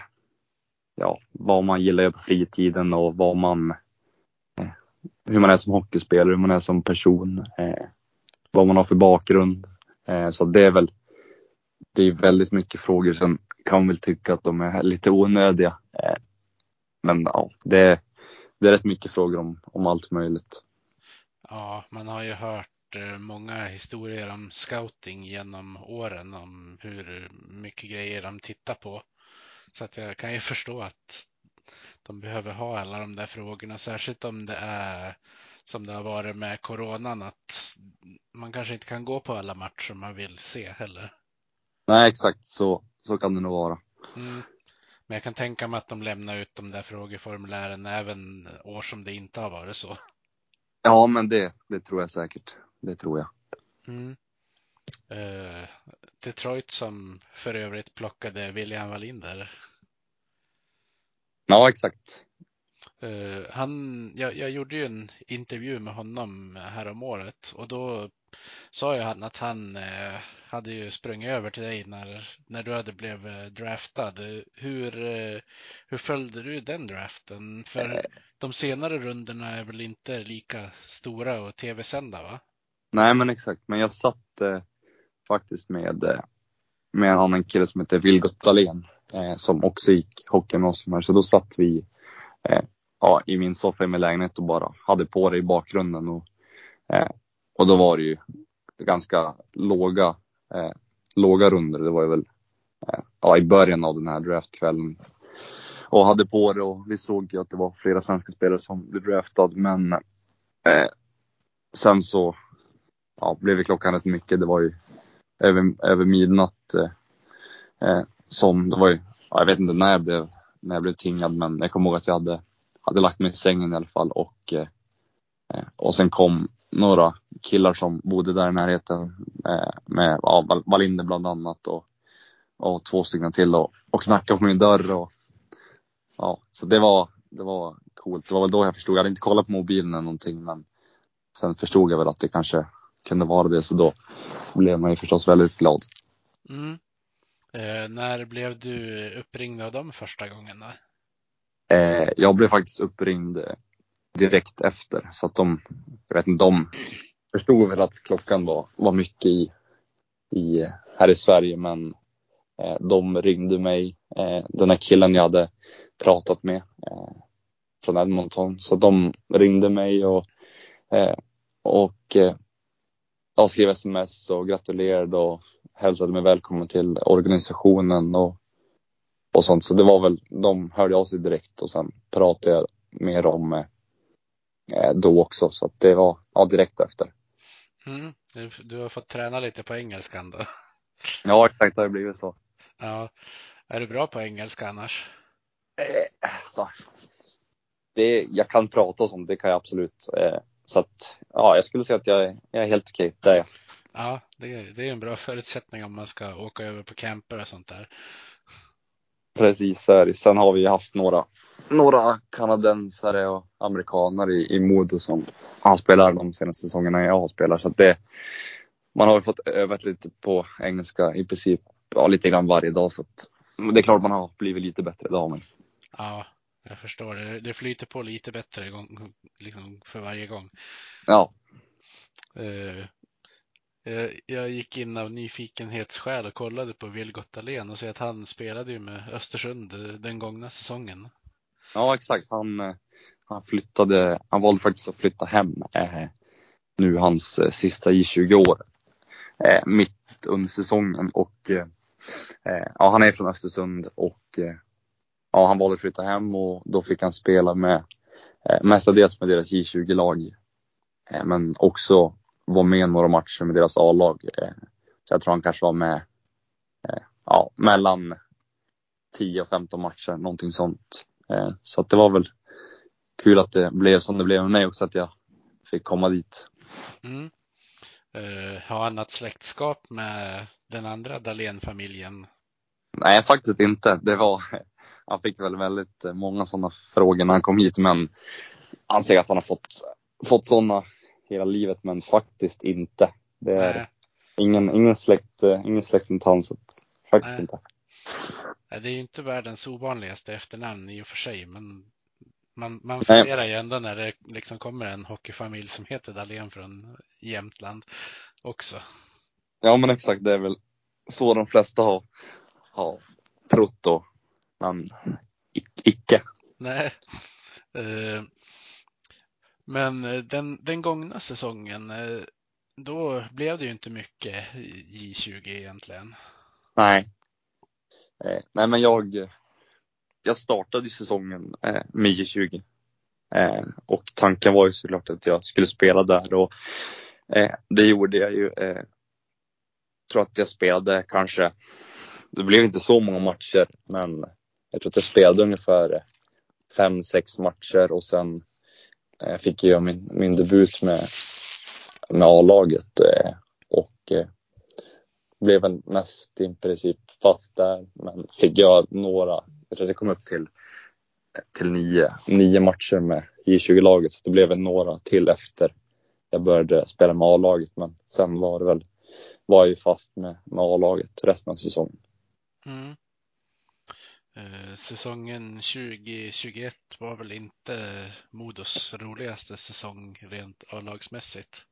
ja, vad man gillar på fritiden och vad man, eh, hur man är som hockeyspelare, hur man är som person, eh, vad man har för bakgrund. Så det är väl, det är väldigt mycket frågor som kan väl tycka att de är lite onödiga. Eh, men ja, det, det är rätt mycket frågor om, om allt möjligt. Ja, man har ju hört eh, många historier om scouting genom åren om hur mycket grejer de tittar på. Så att jag kan ju förstå att de behöver ha alla de där frågorna, särskilt om det är som det har varit med coronan, att man kanske inte kan gå på alla matcher man vill se heller. Nej, exakt så, så kan det nog vara. Mm. Men jag kan tänka mig att de lämnar ut de där frågeformulären även år som det inte har varit så. Ja, men det, det tror jag säkert. Det tror jag. Mm. Eh, Detroit som för övrigt plockade William Wallinder. Ja, exakt. Eh, han, jag, jag gjorde ju en intervju med honom här om året och då sa ju han att han eh, hade ju sprungit över till dig när, när du hade blivit draftad. Hur, eh, hur följde du den draften? För de senare rundorna är väl inte lika stora och tv-sända va? Nej men exakt, men jag satt eh, faktiskt med, eh, med en annan kille som heter Vilgot Dahlén eh, som också gick hockey med oss här. Så då satt vi eh, ja, i min soffa i min lägenhet och bara hade på det i bakgrunden. Och, eh, och då var det ju ganska låga, eh, låga runder. Det var ju väl eh, ja, i början av den här draftkvällen. Och hade på det och vi såg ju att det var flera svenska spelare som blev draftad. Men eh, sen så ja, blev klockan rätt mycket. Det var ju över, över midnatt. Eh, eh, som, det var ju, ja, jag vet inte när jag blev, när jag blev tingad men jag kommer ihåg att jag hade, hade lagt mig i sängen i alla fall och, eh, eh och sen kom några killar som bodde där i närheten eh, med ja, Wallinder bland annat och, och två stycken till och, och knackade på min dörr och ja, så det var, det var coolt. Det var väl då jag förstod, jag hade inte kollat på mobilen eller någonting men sen förstod jag väl att det kanske kunde vara det så då blev man ju förstås väldigt glad. Mm. Eh, när blev du uppringd av dem första gången? Då? Eh, jag blev faktiskt uppringd direkt efter så att de, jag vet inte, de förstod väl att klockan var, var mycket i, i, här i Sverige men eh, de ringde mig, eh, den här killen jag hade pratat med eh, från Edmonton. Så de ringde mig och, eh, och eh, jag skrev sms och gratulerade och hälsade mig välkommen till organisationen och, och sånt. Så det var väl, de hörde av sig direkt och sen pratade jag mer om eh, då också. Så det var ja, direkt efter. Mm. Du har fått träna lite på engelskan då? Ja, exakt. Det har blivit så. Ja. Är du bra på engelska annars? Eh, så. Det, jag kan prata och sånt, det kan jag absolut. Eh, så att, ja, jag skulle säga att jag, är, jag är helt okej. Det är jag. Ja, det, det är en bra förutsättning om man ska åka över på camper och sånt där. Precis, sen har vi haft några, några kanadensare och amerikanare i, i Modo som har spelat de senaste säsongerna jag har spelat. Så det, man har fått övat lite på engelska i princip ja, lite grann varje dag. Så att, det är klart man har blivit lite bättre idag. Men... Ja, jag förstår. Det, det flyter på lite bättre gång, liksom för varje gång. Ja. Uh, jag gick in av nyfikenhetsskäl och kollade på Vilgot Dahlén och ser att han spelade ju med Östersund den gångna säsongen. Ja, exakt. Han, eh, han flyttade, han valde faktiskt att flytta hem eh, nu hans eh, sista J20-år. Eh, mitt under säsongen och eh, eh, ja, han är från Östersund och eh, ja, han valde att flytta hem och då fick han spela med mestadels med deras J20-lag. Men också var med några matcher med deras A-lag. Eh, så jag tror han kanske var med eh, ja, mellan 10 och 15 matcher, någonting sånt. Eh, så att det var väl kul att det blev som det blev med mig också, att jag fick komma dit. Mm. Uh, har han något släktskap med den andra Dahlén-familjen? Nej, faktiskt inte. Det var, han fick väl väldigt många sådana frågor när han kom hit, men han säger att han har fått, fått sådana hela livet men faktiskt inte. Det är ingen, ingen släkt, eh, ingen släktingens faktiskt Nej. inte. Det är ju inte världens ovanligaste efternamn i och för sig, men man, man funderar ju ändå när det liksom kommer en hockeyfamilj som heter Dahlén från Jämtland också. Ja, men exakt. Det är väl så de flesta har, har trott då, men icke. Nej. Uh, men eh, den, den gångna säsongen, eh, då blev det ju inte mycket J20 egentligen. Nej. Eh, nej, men jag, jag startade säsongen säsongen med J20. Eh, och tanken var ju såklart att jag skulle spela där och eh, det gjorde jag ju. Jag tror att jag spelade kanske, det blev inte så många matcher, men jag tror att jag spelade ungefär fem, sex matcher och sen Eh, fick göra min, min debut med, med A-laget eh, och eh, blev väl mest i princip fast där men fick jag några, jag tror att jag kom upp till, till nio, nio matcher med J20-laget så det blev väl några till efter jag började spela med A-laget men sen var det väl, var jag ju fast med, med A-laget resten av säsongen. Mm. Eh, säsongen 2021 var väl inte Modos roligaste säsong rent A-lagsmässigt.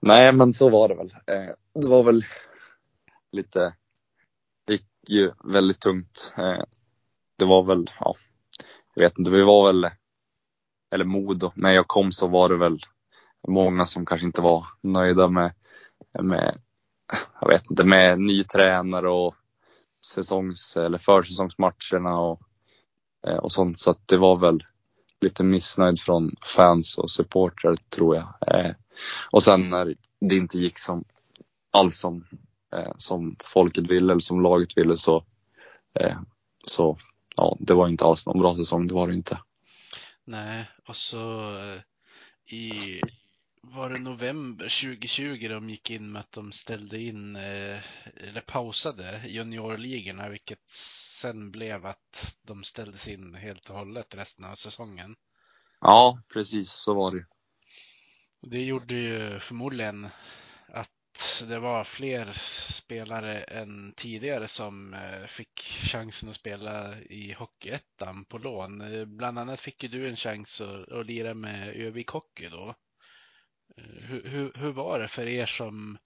Nej, men så var det väl. Eh, det var väl lite, det gick ju väldigt tungt. Eh, det var väl, ja, jag vet inte, vi var väl, eller Modo, när jag kom så var det väl många som kanske inte var nöjda med, med jag vet inte, med ny tränare och säsongs eller försäsongsmatcherna och, eh, och sånt. Så att det var väl lite missnöjd från fans och supportrar tror jag. Eh, och sen när det inte gick som alls som, eh, som folket ville eller som laget ville så, eh, så ja, det var inte alls någon bra säsong. Det var det inte. Nej, och så eh, i var det november 2020 de gick in med att de ställde in eh, eller pausade juniorligorna vilket sen blev att de ställdes in helt och hållet resten av säsongen. Ja, precis så var det. Det gjorde ju förmodligen att det var fler spelare än tidigare som eh, fick chansen att spela i Hockeyettan på lån. Eh, bland annat fick ju du en chans att, att lira med Övik Hockey då. Eh, hur, hur, hur, var det för er som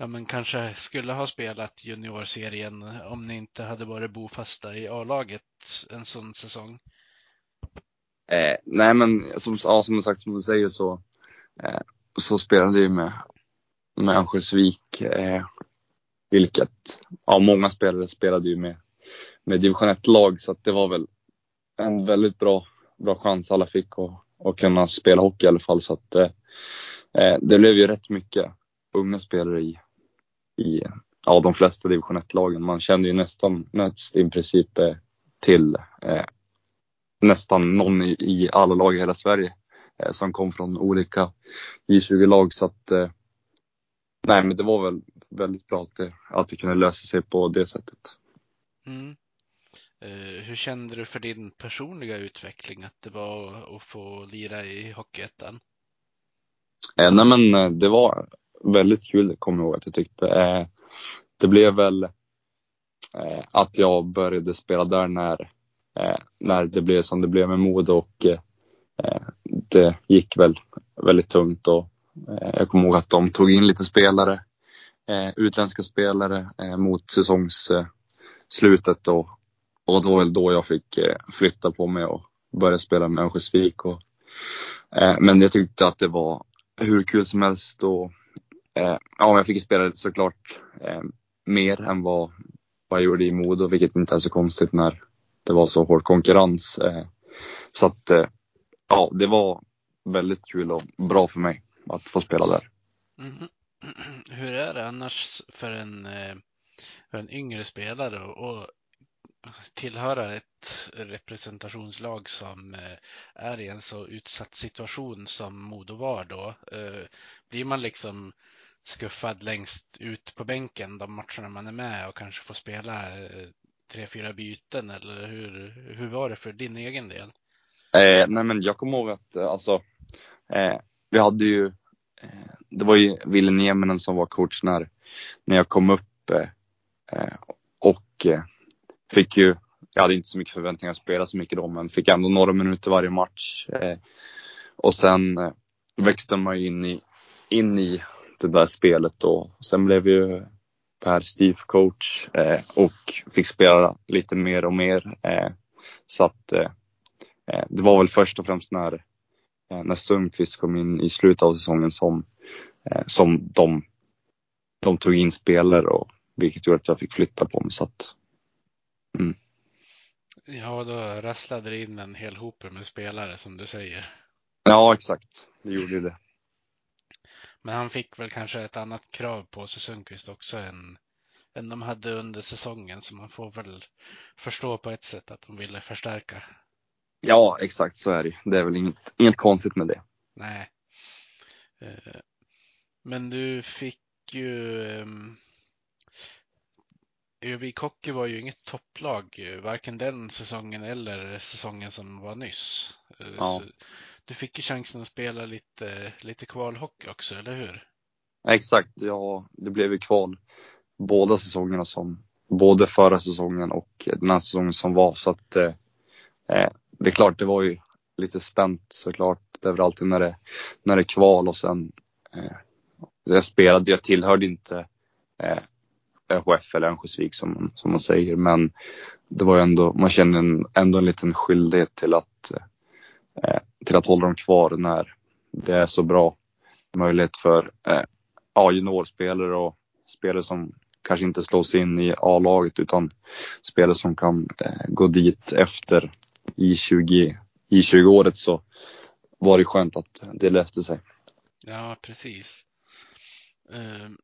ja, men kanske skulle ha spelat juniorserien om ni inte hade varit bofasta i A-laget en sån säsong? Eh, nej men som, ja, som sagt som du säger så, eh, så spelade jag med, med Örnsköldsvik. Eh, vilket, ja många spelare spelade ju med, med division 1-lag så att det var väl en väldigt bra, bra chans alla fick att, att kunna spela hockey i alla fall. Så att, eh, eh det blev ju rätt mycket unga spelare i, i ja, de flesta division 1-lagen. Man kände ju nästan, nästan i princip eh, till eh, nästan någon i, i, alla lag i hela Sverige eh, som kom från olika J20-lag. Så att, eh, nej, men det var väl väldigt bra att det, att det kunde lösa sig på det sättet. Mm. Eh, hur kände du för din personliga utveckling att det var att få lira i Hockeyettan? Eh, nej men det var väldigt kul, kommer jag ihåg att jag tyckte. Eh, det blev väl eh, att jag började spela där när, eh, när det blev som det blev med Modo och eh, det gick väl väldigt tungt och eh, jag kommer ihåg att de tog in lite spelare, eh, utländska spelare eh, mot säsongsslutet och, och då var väl då jag fick flytta på mig och börja spela med Örnsköldsvik. Och, men jag tyckte att det var hur kul som helst och eh, ja, jag fick spela såklart eh, mer än vad, vad jag gjorde i Modo, vilket inte är så konstigt när det var så hård konkurrens. Eh, så att eh, ja, det var väldigt kul och bra för mig att få spela där. Mm. Hur är det annars för en, eh, för en yngre spelare och tillhöra ett representationslag som eh, är i en så utsatt situation som Modo var då. Eh, blir man liksom skuffad längst ut på bänken de matcherna man är med och kanske får spela eh, tre, fyra byten eller hur, hur var det för din egen del? Eh, nej men jag kommer ihåg att alltså, eh, vi hade ju, eh, det var ju Ville Nieminen som var coach när, när jag kom upp och fick ju, jag hade inte så mycket förväntningar att spela så mycket då, men fick ändå några minuter varje match. Eh, och sen eh, växte man ju in i, in i det där spelet då. Sen blev ju Per Steve coach eh, och fick spela lite mer och mer. Eh, så att eh, eh, det var väl först och främst när, när Sundqvist kom in i slutet av säsongen som, som de, de tog in spelare och vilket gjorde att jag fick flytta på mig. Så att, Mm. Ja, då rasslade det in en hel hoper med spelare som du säger. Ja, exakt. Det gjorde det. Men han fick väl kanske ett annat krav på sig Sundqvist också än, än de hade under säsongen. Så man får väl förstå på ett sätt att de ville förstärka. Ja, exakt så är det Det är väl inget, inget konstigt med det. Nej. Eh, men du fick ju ehm, ÖVik Hockey var ju inget topplag, varken den säsongen eller säsongen som var nyss. Ja. du fick ju chansen att spela lite, lite kvalhockey också, eller hur? Exakt, ja, det blev ju kval båda säsongerna som, både förra säsongen och den här säsongen som var. Så att eh, eh, det är klart, det var ju lite spänt såklart. Det är väl alltid när det, när det är kval och sen eh, jag spelade, jag tillhörde inte eh, ÖHF eller Örnsköldsvik som, som man säger, men det var ju ändå, man känner en, ändå en liten skyldighet till att, eh, till att hålla dem kvar när det är så bra möjlighet för eh, ja, juniorspelare och spelare som kanske inte slås in i A-laget utan spelare som kan eh, gå dit efter I20, I20-året så var det skönt att det löste sig. Ja, precis. Ehm,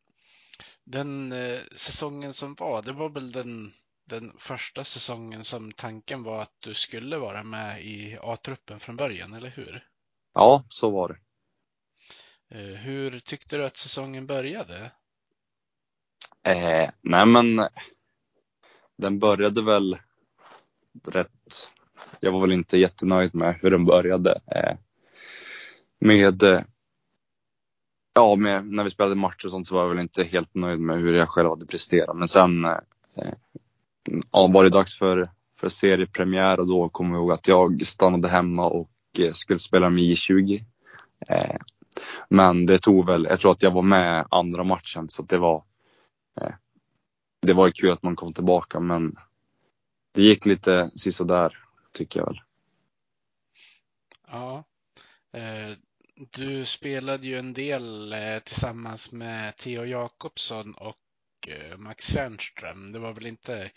den eh, säsongen som var, det var väl den, den första säsongen som tanken var att du skulle vara med i A-truppen från början, eller hur? Ja, så var det. Eh, hur tyckte du att säsongen började? Eh, nej men den började väl rätt. Jag var väl inte jättenöjd med hur den började. Eh, med, ja, med, när vi spelade matcher och sånt så var jag väl inte helt nöjd med hur jag själv hade presterat. Men sen eh, ja, var det dags för, för seriepremiär och då kom jag ihåg att jag stannade hemma och eh, skulle spela med I20. Eh, men det tog väl, jag tror att jag var med andra matchen så det var Eh, det var kul att man kom tillbaka men det gick lite sisådär tycker jag väl. Ja. Eh, du spelade ju en del eh, tillsammans med Theo Jakobsson och eh, Max Tjärnström. Det var väl inte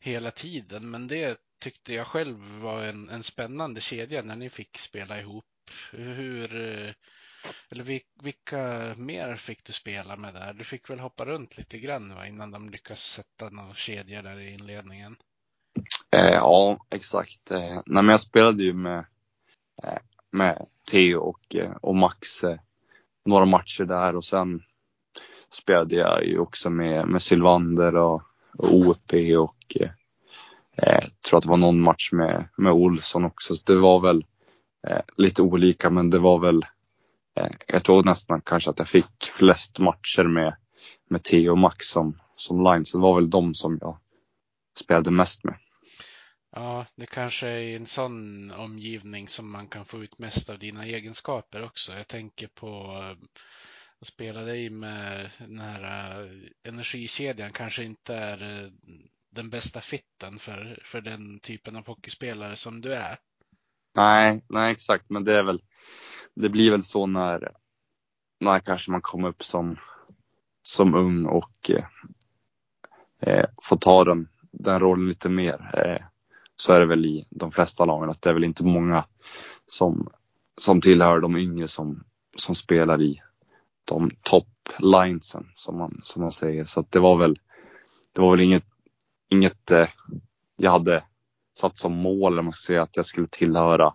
hela tiden, men det tyckte jag själv var en, en spännande kedja när ni fick spela ihop. Hur, eh, eller vilka mer fick du spela med där? Du fick väl hoppa runt lite grann va? innan de lyckas sätta några kedjor där i inledningen? Eh, ja, exakt. Eh, nej, men jag spelade ju med, eh, med Theo och, eh, och Max eh, några matcher där och sen spelade jag ju också med, med Sylvander och, och OP och eh, eh, tror att det var någon match med, med Olsson också. Så det var väl eh, lite olika men det var väl Eh, jag tror nästan kanske att jag fick flest matcher med, med Theo och Max som, som line. Så det var väl de som jag spelade mest med. Ja, det kanske är en sån omgivning som man kan få ut mest av dina egenskaper också. Jag tänker på att spela dig med den här eh, energikedjan kanske inte är eh, den bästa fitten för, för den typen av hockeyspelare som du är. Nej, nej exakt, men det är väl det blir väl så när, när kanske man kommer upp som, som ung och eh, eh får ta den, den rollen lite mer. Eh, så är det väl i de flesta lagen att det är väl inte många som, som tillhör de yngre som, som spelar i de top linesen som man, som man säger. Så att det var väl, det var väl inget, inget eh, jag hade satt som mål, eller man ska säga, att jag skulle tillhöra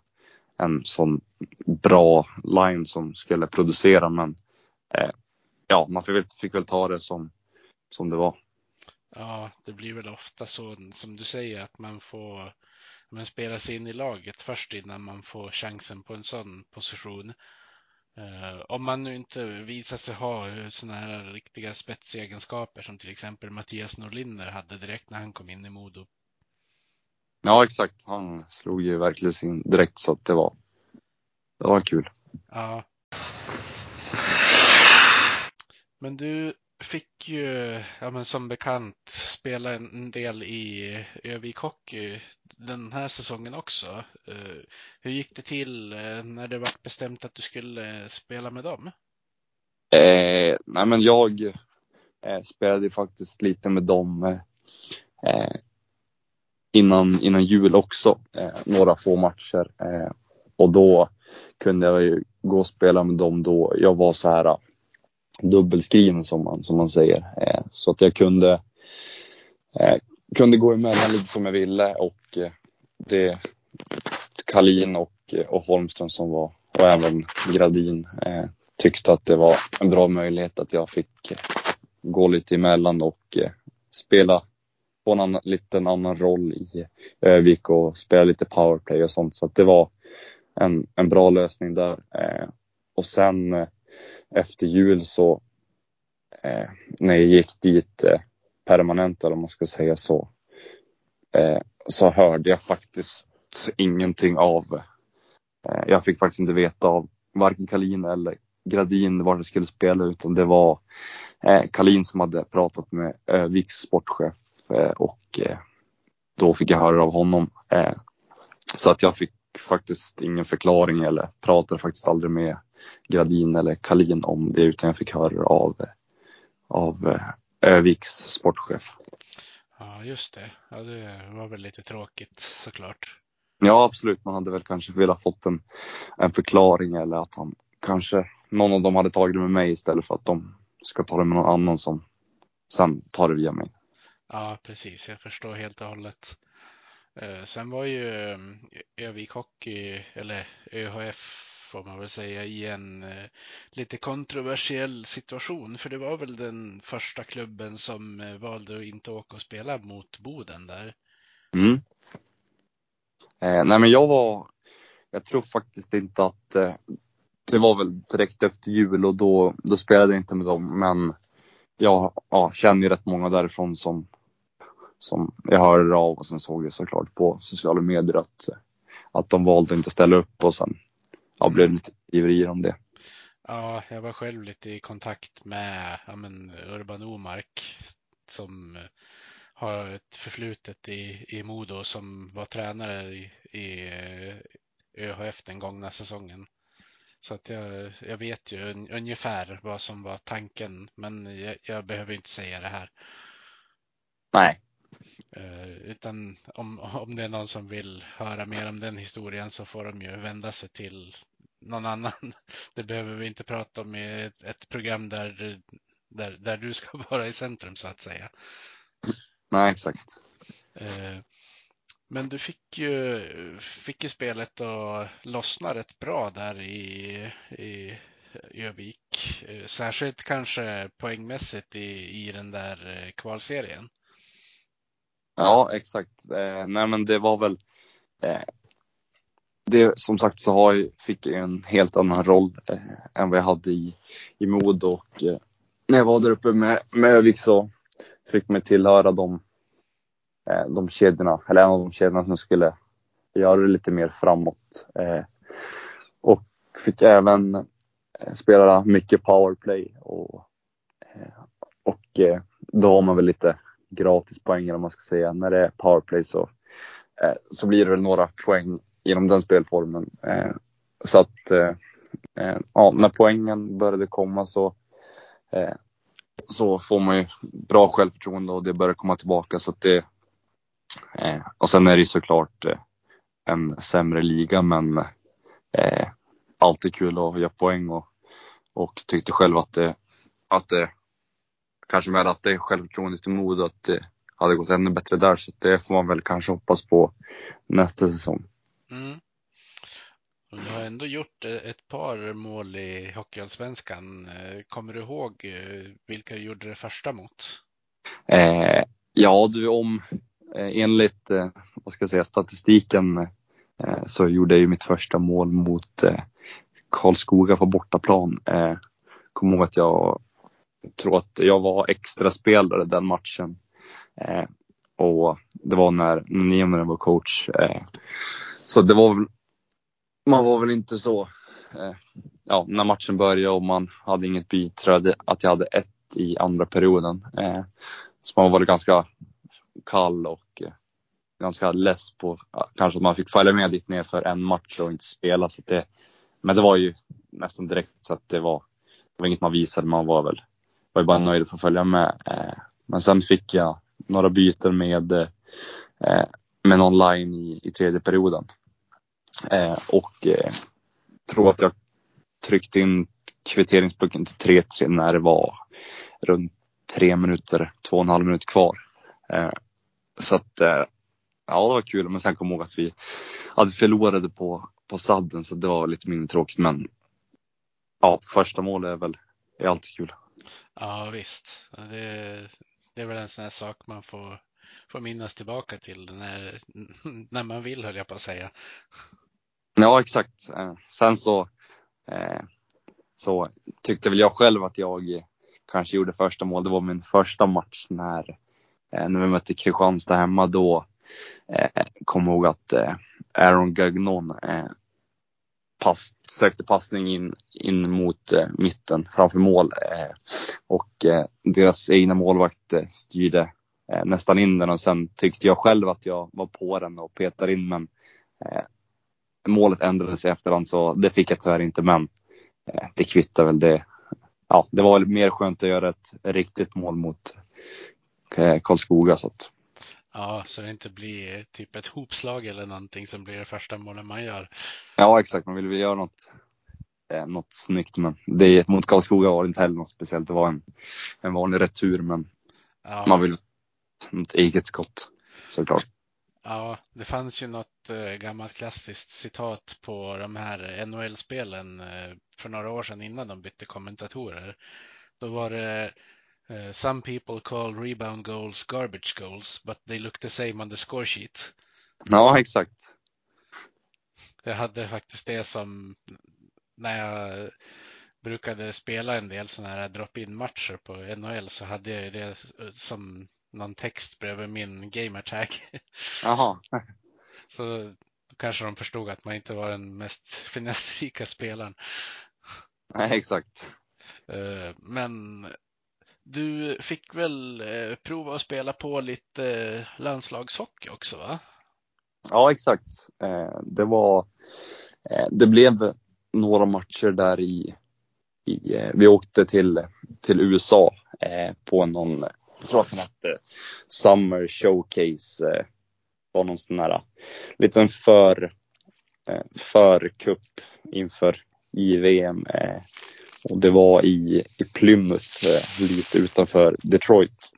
en sån bra line som skulle producera. Men eh, ja, man fick väl, fick väl ta det som, som det var. Ja, det blir väl ofta så som du säger att man får man spela sig in i laget först innan man får chansen på en sån position. Uh, om man nu inte visar sig ha sådana här riktiga spetsegenskaper som till exempel Mattias Norlinder hade direkt när han kom in i Modo Ja, exakt. Han slog ju verkligen in direkt så att det var, det var kul. Ja. Men du fick ju, ja men som bekant, spela en del i Övik Hockey den här säsongen också. Eh, hur gick det till eh, när det var bestämt att du skulle spela med dem? Eh, nej men jag eh, spelade faktiskt lite med dem eh, eh, innan, innan jul också, eh, några få matcher. Eh, och då kunde jag ju gå och spela med dem då jag var så här dubbelskriven som man, som man säger. Eh, så att jag kunde, eh, kunde gå emellan lite som jag ville och eh, det Kalin och, eh, och Holmström som var och även Gradin eh, tyckte att det var en bra möjlighet att jag fick eh, gå lite emellan och eh, spela på en annan, liten annan roll i Övik och spela lite powerplay och sånt. Så att det var en, en bra lösning där. Eh, och sen eh, efter jul så eh, när jag gick dit eh, permanent eller om man ska säga så. Eh, så hörde jag faktiskt ingenting av. Eh, jag fick faktiskt inte veta av varken Kalin eller Gradin var det skulle spela utan det var eh, Kalin som hade pratat med Öviks sportchef eh, och eh, då fick jag höra av honom. Eh, så att jag fick faktiskt ingen förklaring eller pratade faktiskt aldrig med Gradin eller Kalin om det utan jag fick höra av, av eh, Öviks sportchef. Ja, just det. Ja, det var väl lite tråkigt såklart. Ja, absolut. Man hade väl kanske velat fått en, en förklaring eller att han kanske någon av dem hade tagit det med mig istället för att de ska ta det med någon annan som sen tar det via mig. Ja, precis. Jag förstår helt och hållet. Eh, sen var ju eh, Övik Hockey, eller ÖHF får man väl säga, i en eh, lite kontroversiell situation. För det var väl den första klubben som eh, valde att inte åka och spela mot Boden där. Mm. Eh, nej, men jag var, jag tror faktiskt inte att eh, det var väl direkt efter jul och då, då spelade jag inte med dem. Men jag ja, känner ju rätt många därifrån som, som jag hörde av och sen såg jag såklart på sociala medier att, att de valde inte att ställa upp och sen ja, blev lite ivrig om det. Ja, jag var själv lite i kontakt med ja, men, Urban Omark som har ett förflutet i, i Modo som var tränare i, i ÖHF den gångna säsongen. Så att jag, jag vet ju un, ungefär vad som var tanken, men jag, jag behöver inte säga det här. Nej. Uh, utan om, om det är någon som vill höra mer om den historien så får de ju vända sig till någon annan. Det behöver vi inte prata om i ett, ett program där, där, där du ska vara i centrum så att säga. Nej, exakt. Uh, men du fick ju, fick ju spelet att lossna rätt bra där i, i Övik. Särskilt kanske poängmässigt i, i den där eh, kvalserien. Ja, exakt. Eh, nej, men det var väl. Eh, det som sagt så har jag, fick jag en helt annan roll eh, än vad jag hade i, i mod och eh, när jag var där uppe med, med Övik så fick mig tillhöra de Eh, de kedjorna, eller en av de kedjorna som skulle göra det lite mer framåt. Eh, och fick även eh, spela mycket powerplay och, eh, och eh, då har man väl lite gratis poäng om man ska säga. När det är powerplay så, eh, så blir det väl några poäng genom den spelformen. Eh, så att eh, ja, när poängen började komma så så får man ju bra självförtroende och det börjar komma tillbaka så att det, Eh, och sen är det ju såklart eh, en sämre liga men eh, alltid kul att göra poäng och, och tyckte själv att det, att det kanske med att det är självförtroendet till mod att det hade gått ännu bättre där så det får man väl kanske hoppas på nästa säsong. Mm. Du har ändå gjort eh, ett par mål i Hockeyallsvenskan. Eh, kommer du ihåg eh, vilka du gjorde det första mot? Eh, ja, du om Eh, enligt eh, vad ska jag säga, statistiken eh, så gjorde jag ju mitt första mål mot Karlskoga på bortaplan. Kommer ihåg att jag tror att jag var extra spelare den matchen. Eh, och det var när Nieminen var coach. Eh, så det var väl, man var väl inte så, eh, ja, när matchen började och man hade inget biträde, att jag hade ett i andra perioden. Så man var väl ganska kall och eh, ganska less på kanske att man fick följa med dit ner för en match och inte spela. Så det, men det var ju nästan direkt så att det var, det var inget man visade. Man var väl var ju bara nöjd att få följa med. Eh, men sen fick jag några byten med, eh, med med online i, i tredje perioden. Eh, och tror att jag tryckte in kvitteringspucken till 3-3 när det var runt tre minuter, två och en halv minut kvar. Så att, ja det var kul. Men sen kom jag ihåg att vi hade förlorade på, på sadden så det var lite mindre tråkigt. Men ja, första målet är väl är alltid kul. Ja visst. Det, det är väl en sån här sak man får, får minnas tillbaka till när, när man vill höll jag på att säga. Ja exakt. Eh, sen så, eh, så tyckte väl jag själv att jag kanske gjorde första mål. Det var min första match när eh, när vi mötte Kristianstad hemma då kom jag ihåg att Aaron Gagnon pass, sökte passning in, in mot eh, mitten framför mål eh, och eh, deras egna målvakt eh, styrde eh, nästan in den och sen tyckte jag själv att jag var på den och petade in men eh, målet ändrades i efterhand så det fick jag tyvärr inte men eh, det kvittar väl det. Ja, det var mer skönt att göra ett riktigt mål mot eh, Karlskoga så att Ja, så det inte blir typ ett hopslag eller någonting som blir det första målet man gör. Ja, exakt. Man vill väl göra något, eh, något snyggt, men det mot Karlskoga var det inte heller något speciellt. Det var en, en vanlig retur, men Ja, man vill något eget skott såklart. ja, det fanns ju något eh, gammalt klassiskt citat på de här NHL-spelen eh, för några år sedan innan de bytte kommentatorer. Då var det eh, Some people call rebound goals garbage goals, but they look the same on the score sheet. Ja, exakt. Jag hade faktiskt det som när jag brukade spela en del sådana här drop-in matcher på NHL så hade jag ju det som någon text bredvid min gamertag. Jaha. Så kanske de förstod att man inte var den mest finessrika spelaren. Nej, exakt. Eh, Men du fick väl eh, prova att spela på lite eh, landslagshockey också va? Ja, exakt. Eh, det var, eh, det blev några matcher där i, i eh, vi åkte till, till USA eh, på någon, jag tror att den hette Summer Showcase. Eh, var någon sån här eh, liten för, eh, förkupp inför JVM. Och det var i, i Plymouth, eh, lite utanför Detroit.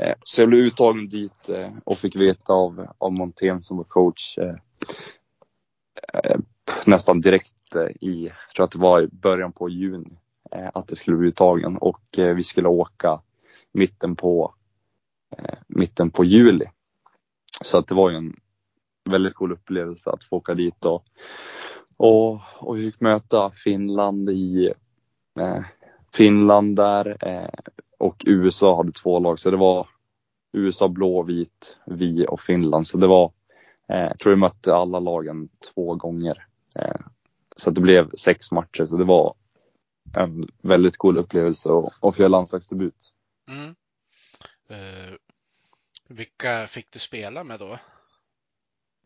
Eh, så jag blev uttagen dit eh, och fick veta av, av Montén som var coach nästan direkt i, jag tror att det var i början på juni, att det skulle bli uttagen och vi skulle åka mitten på, mitten på juli. Så att det var ju en väldigt cool upplevelse att få åka dit och, och, och vi fick möta Finland i Finland där eh, och USA hade två lag så det var USA blå och vit, vi och Finland. Så det var, eh, jag tror vi mötte alla lagen två gånger. Eh, så att det blev sex matcher så det var en väldigt cool upplevelse och, och få göra landslagsdebut. Mm. Eh, vilka fick du spela med då?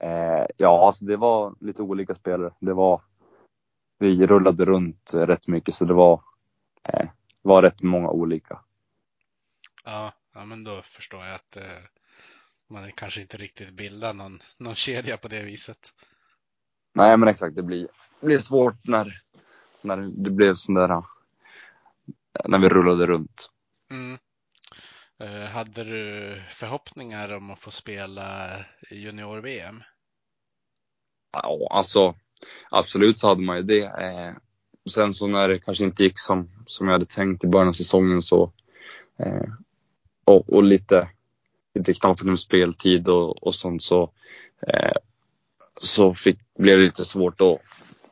Eh, ja, alltså det var lite olika spelare. Det var, vi rullade runt rätt mycket så det var, eh, var rätt många olika. Ja, ja men då förstår jag att eh, man kanske inte riktigt bildar någon, någon kedja på det viset. Nej men exakt, det blir, det blir svårt när, när det blev sån där, eh, när vi rullade runt. Mm. Eh, hade du förhoppningar om att få spela junior-VM? Ja, alltså absolut så hade man ju det. Eh, sen så när det kanske inte gick som, som jag hade tänkt i början av säsongen så eh, och, och lite, lite knappt med speltid och, och sånt så eh, så fick, blev det lite svårt att,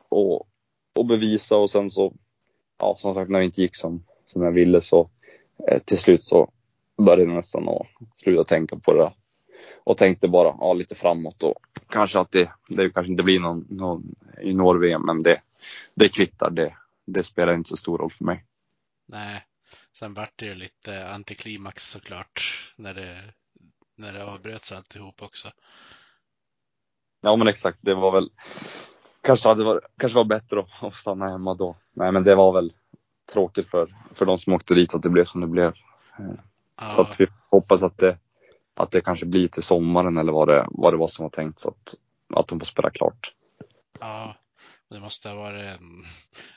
och, och bevisa och sen så ja, som sagt när det inte gick som, som jag ville så eh, till slut så började jag nästan att sluta tänka på det och tänkte bara ja, lite framåt och kanske att det, det kanske inte blir någon, någon junior-VM men det, det kvittar. Det, det spelar inte så stor roll för mig. Nej, sen vart det ju lite antiklimax såklart när det, när det avbröts alltihop också. Ja men exakt, det var väl kanske hade varit, kanske var bättre att, att stanna hemma då. Nej men det var väl tråkigt för, för de som åkte dit att det blev som det blev. Så Ja, att vi hoppas att det, att det kanske blir till sommaren eller vad det, vad det var som var tänkt så att, att de får spela klart. ja, det måste ha varit en,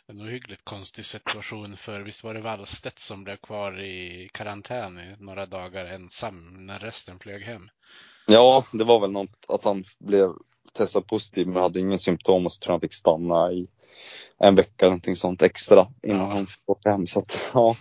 en ohyggligt konstig situation för visst var det Wallstedt som blev kvar i karantän i några dagar ensam när resten flög hem? Ja, det var väl något att han blev testad positiv men hade ingen symptom och så tror jag han fick stanna i en vecka någonting sånt extra innan Ja. han fick åka hem. Så att, ja,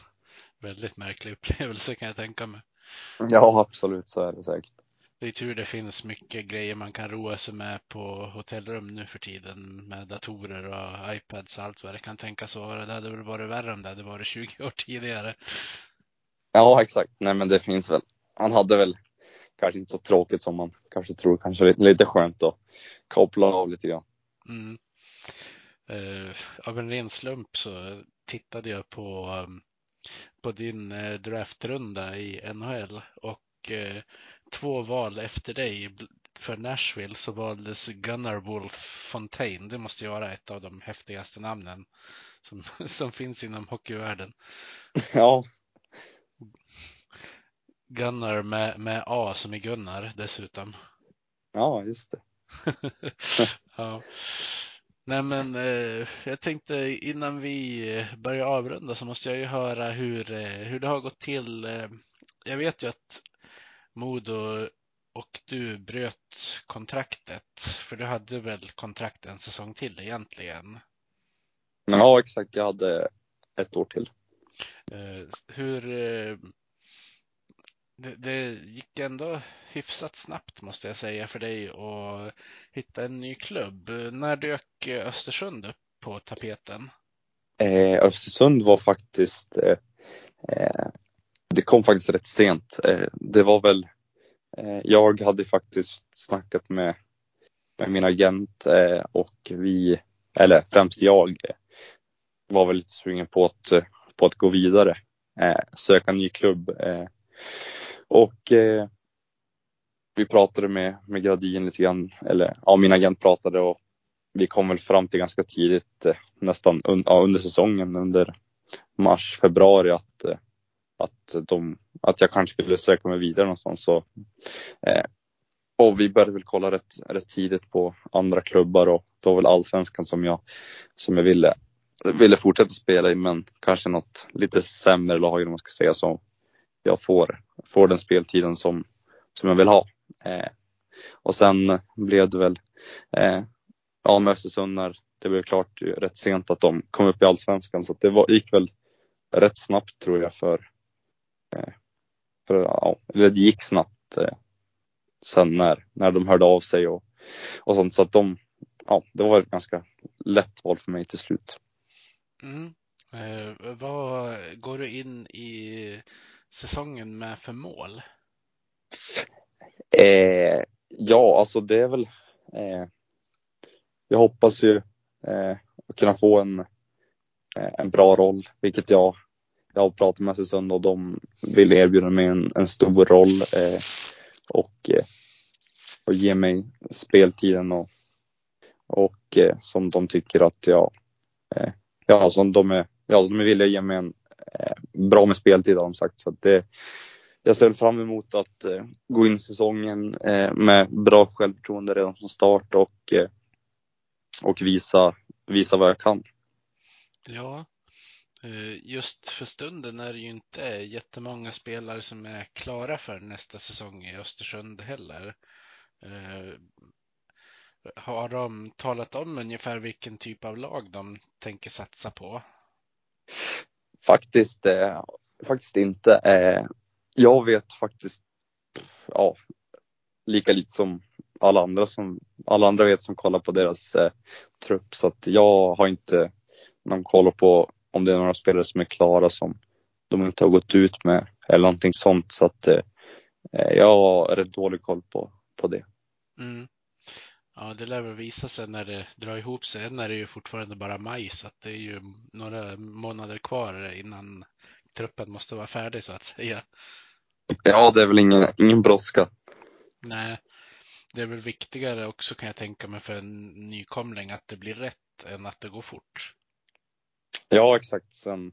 Väldigt märklig upplevelse kan jag tänka mig. ja, absolut så är det säkert. Det är tur det finns mycket grejer man kan roa sig med på hotellrum nu för tiden med datorer och iPads och allt vad det kan tänkas vara. Det hade väl varit värre om det hade varit 20 år tidigare. Ja, exakt. Nej, men det finns väl han hade väl kanske inte så tråkigt som man kanske tror. Kanske lite, lite skönt att koppla av lite grann. Mm. Uh, av en ren slump så tittade jag på, um, på din uh, draftrunda i NHL och uh, två val efter dig för Nashville så valdes Gunnar Wolf Fontaine. Det måste ju vara ett av de häftigaste namnen som, som finns inom hockeyvärlden. Ja. Gunnar med, med A som i Gunnar dessutom. Ja, just det. ja. Nej men eh, jag tänkte innan vi börjar avrunda så måste jag ju höra hur, eh, hur det har gått till. Eh, jag vet ju att Modo och du bröt kontraktet, för du hade väl kontrakt en säsong till egentligen? Ja, exakt. Jag hade ett år till. Uh, hur... Det, det, gick ändå hyfsat snabbt måste jag säga för dig att hitta en ny klubb. När dök Östersund upp på tapeten? Eh, Östersund var faktiskt, eh, det kom faktiskt rätt sent. Eh, det var väl Eh, jag hade faktiskt snackat med, med min agent eh, och vi, eller främst jag, eh, var väl lite sugen på att, på att gå vidare, eh, söka en ny klubb. Eh, och eh, vi pratade med, med Gradin lite grann, eller ja, min agent pratade och vi kom väl fram till ganska tidigt, eh, nästan un, ja, under säsongen, under mars, februari att, eh, att de att jag kanske skulle söka mig vidare någonstans. Så, eh, och vi började väl kolla rätt, rätt tidigt på andra klubbar och då var väl allsvenskan som jag, som jag ville, ville fortsätta spela i men kanske något lite sämre lag om man ska säga så. Jag får, får den speltiden som, som jag vill ha. Eh, och sen blev det väl eh, ja, med Östersund när det blev klart rätt sent att de kom upp i allsvenskan så det var, gick väl rätt snabbt tror jag för, eh, för ja, det gick snabbt eh, sen när, när de hörde av sig och, och sånt. Så att de, ja, det var ett ganska lätt val för mig till slut. Mm. Eh, vad går du in i säsongen med för mål? Eh, ja, alltså det är väl. Eh, jag hoppas ju eh, att kunna få en, eh, en bra roll, vilket jag jag har pratat med Östersund och de vill erbjuda mig en, en stor roll eh, och, eh, och ge mig speltiden och, och eh, som de tycker att jag, eh, ja som de är, ja de är villiga att ge mig en Eh, bra med speltid har de sagt så att det, jag ser fram emot att eh, gå in säsongen eh, med bra självförtroende redan från start och, eh, och visa, visa vad jag kan. Ja, just för stunden är det ju inte jättemånga spelare som är klara för nästa säsong i Östersund heller. Har de talat om ungefär vilken typ av lag de tänker satsa på? Faktiskt, eh, faktiskt inte. Eh, jag vet faktiskt, ja, lika lite som alla andra som alla andra vet som kollar på deras eh, trupp så att jag har inte någon koll på om det är några spelare som är klara som de inte har gått ut med eller någonting sånt. Så att eh, eh jag har rätt dålig koll på, på det. Mm. Ja, det lär väl visa sig när det drar ihop sig. Än är det ju fortfarande bara maj så att det är ju några månader kvar innan truppen måste vara färdig så att säga. Ja, det är väl ingen, ingen brådska. Nej, det är väl viktigare också kan jag tänka mig för en nykomling att det blir rätt än att det går fort. Ja, exakt. Sen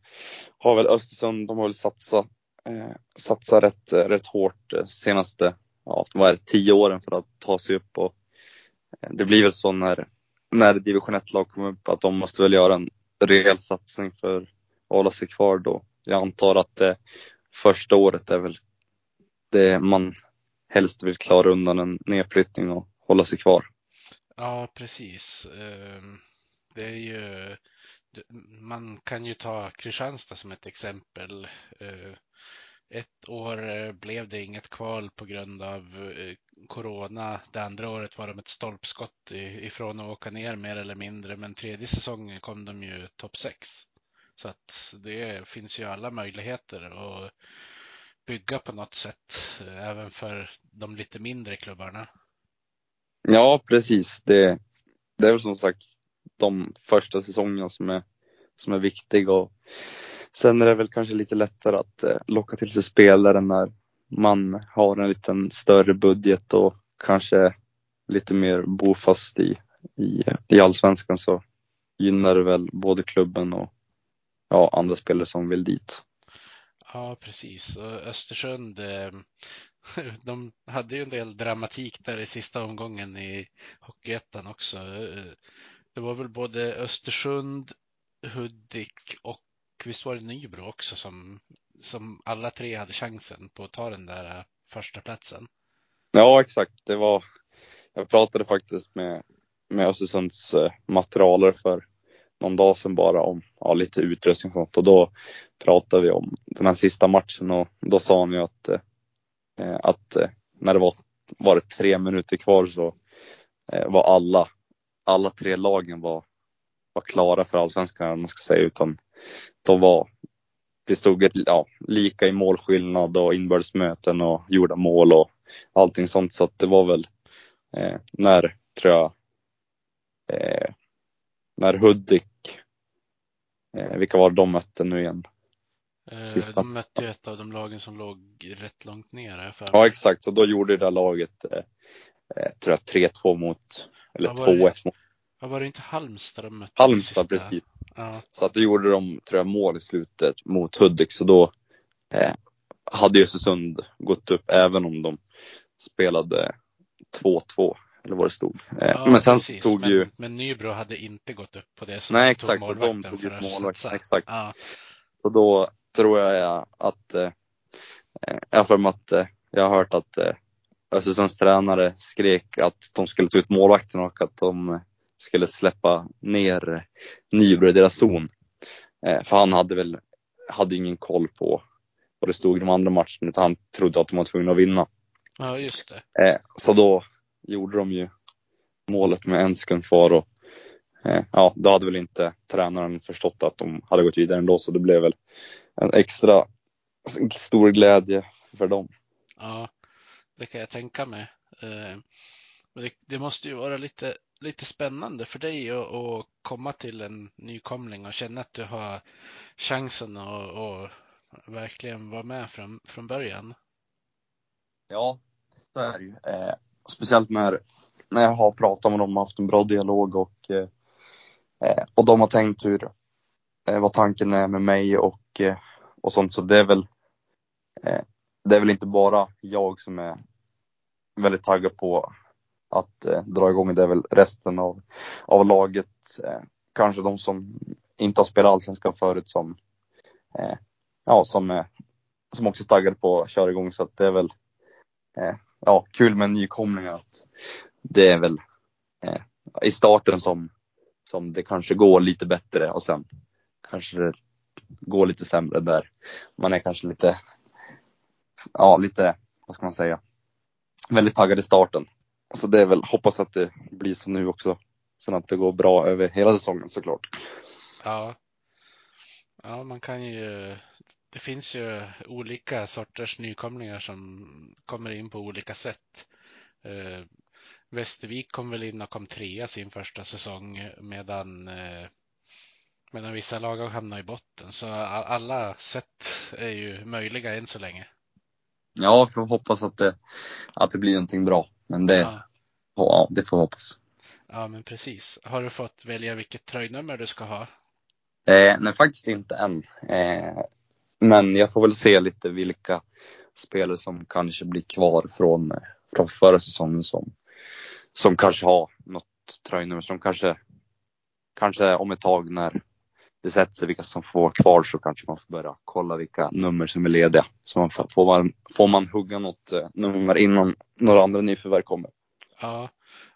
har väl Östersund, de har väl satsat, eh, satsat rätt, rätt hårt eh, senaste, ja, vad är det, tio åren för att ta sig upp och Eh, det blir väl så när, när division 1-lag kommer upp att de måste väl göra en rejäl satsning för att hålla sig kvar då. Jag antar att eh, första året är väl det man helst vill klara undan en nedflyttning och hålla sig kvar. Ja, precis. Ehm, det är ju man kan ju ta Kristianstad som ett exempel. Eh, ett år eh, blev det inget kval på grund av eh, corona. Det andra året var de ett stolpskott ifrån att åka ner mer eller mindre, men tredje säsongen kom de ju topp 6. Så att det finns ju alla möjligheter att bygga på något sätt, eh, även för de lite mindre klubbarna. Ja, precis. Det, det är väl som sagt de första säsongerna som är, som är viktiga och sen är det väl kanske lite lättare att eh, locka till sig spelare när man har en liten större budget och kanske lite mer bofast i, i, i allsvenskan så gynnar det väl både klubben och ja, andra spelare som vill dit. Ja, precis. Och Östersund, eh, de hade ju en del dramatik där i sista omgången i Hockeyettan också. Eh, det var väl både Östersund, Hudik och visst var det Nybro också som, som alla tre hade chansen på att ta den där eh, första platsen. Ja, exakt. Det var, jag pratade faktiskt med, med Östersunds eh, materialer för någon dag sedan bara om ja, lite utrustning och sånt och då pratade vi om den här sista matchen och då sa han ju att, eh, eh att eh, när det var, var det tre minuter kvar så eh, var alla, alla tre lagen var, var klara för allsvenskan om man ska säga utan de var det stod ett, ja, lika i målskillnad och inbördesmöten och gjorda mål och allting sånt så att det var väl eh, när tror jag eh, när Hudik, eh, vilka var det de mötte nu igen? Eh, Sista. De mötte ju ett av de lagen som låg rätt långt ner. För ja, exakt. Så då gjorde det där laget, eh, eh tror jag, 3-2 mot, eller 2-1 mot. Var det inte Halmstad de mötte? Halmstad, precis. Ja. Så att då gjorde de, tror jag, mål i slutet mot Hudik. Så då eh, hade Östersund gått upp även om de spelade 2-2 eller vad det stod. Eh, ja, men sen precis. tog men, ju... Men Nybro hade inte gått upp på det. Så Nej, exakt. Så de tog ut målvakten. Exakt. Ja. Och då tror jag att, eh, jag har för att eh, jag har hört att eh, Östersunds tränare skrek att de skulle ta ut målvakten och att de skulle släppa ner Nybro i deras zon. Eh, för han hade väl, hade ingen koll på vad det stod i de andra matcherna utan han trodde att de var tvungna att vinna. Ja, just det. Eh, så då gjorde de ju målet med en sekund kvar och eh, ja, då hade väl inte tränaren förstått att de hade gått vidare ändå så det blev väl en extra stor glädje för dem. Ja, det kan jag tänka mig. Det, det måste ju vara lite, lite spännande för dig att, att, komma till en nykomling och känna att du har chansen att, att verkligen vara med från, från början. Ja, så är det ju. Eh, speciellt när, när jag har pratat med dem och haft en bra dialog och, eh, eh, och de har tänkt hur, eh, vad tanken är med mig och, eh, och sånt. Så det är väl, eh, det är väl inte bara jag som är väldigt taggad på att eh, dra igång. Det är väl resten av, av laget, eh, kanske de som inte har spelat allsvenskan förut som, eh, ja, som, som också är taggade på att köra igång. Så att det är väl eh, ja, kul med nykomlingar. Att det är väl eh, i starten som, som det kanske går lite bättre och sen kanske det går lite sämre där man är kanske lite, ja lite, vad ska man säga, väldigt taggad i starten. Så det är väl, hoppas att det blir så nu också. Sen att det går bra över hela säsongen såklart. Ja. Ja, man kan ju det finns ju olika sorters nykomlingar som kommer in på olika sätt. Eh, Västervik kom väl in och kom trea sin första säsong medan, eh, medan vissa lag har hamnat i botten. Så alla sätt är ju möjliga än så länge. Ja, får hoppas att det, att det blir någonting bra. Men det, ja. ja, det får hoppas. Ja, men precis. Har du fått välja vilket tröjnummer du ska ha? Eh, nej, faktiskt inte än. Eh, men jag får väl se lite vilka spelare som kanske blir kvar från, från förra säsongen som, som kanske har något tröjnummer som kanske, kanske om ett tag när det sätter sig vilka som får vara kvar så kanske man får börja kolla vilka nummer som är lediga. Så man får, får, man, får man hugga något eh, nummer innan några andra nyförvärv kommer. Ja.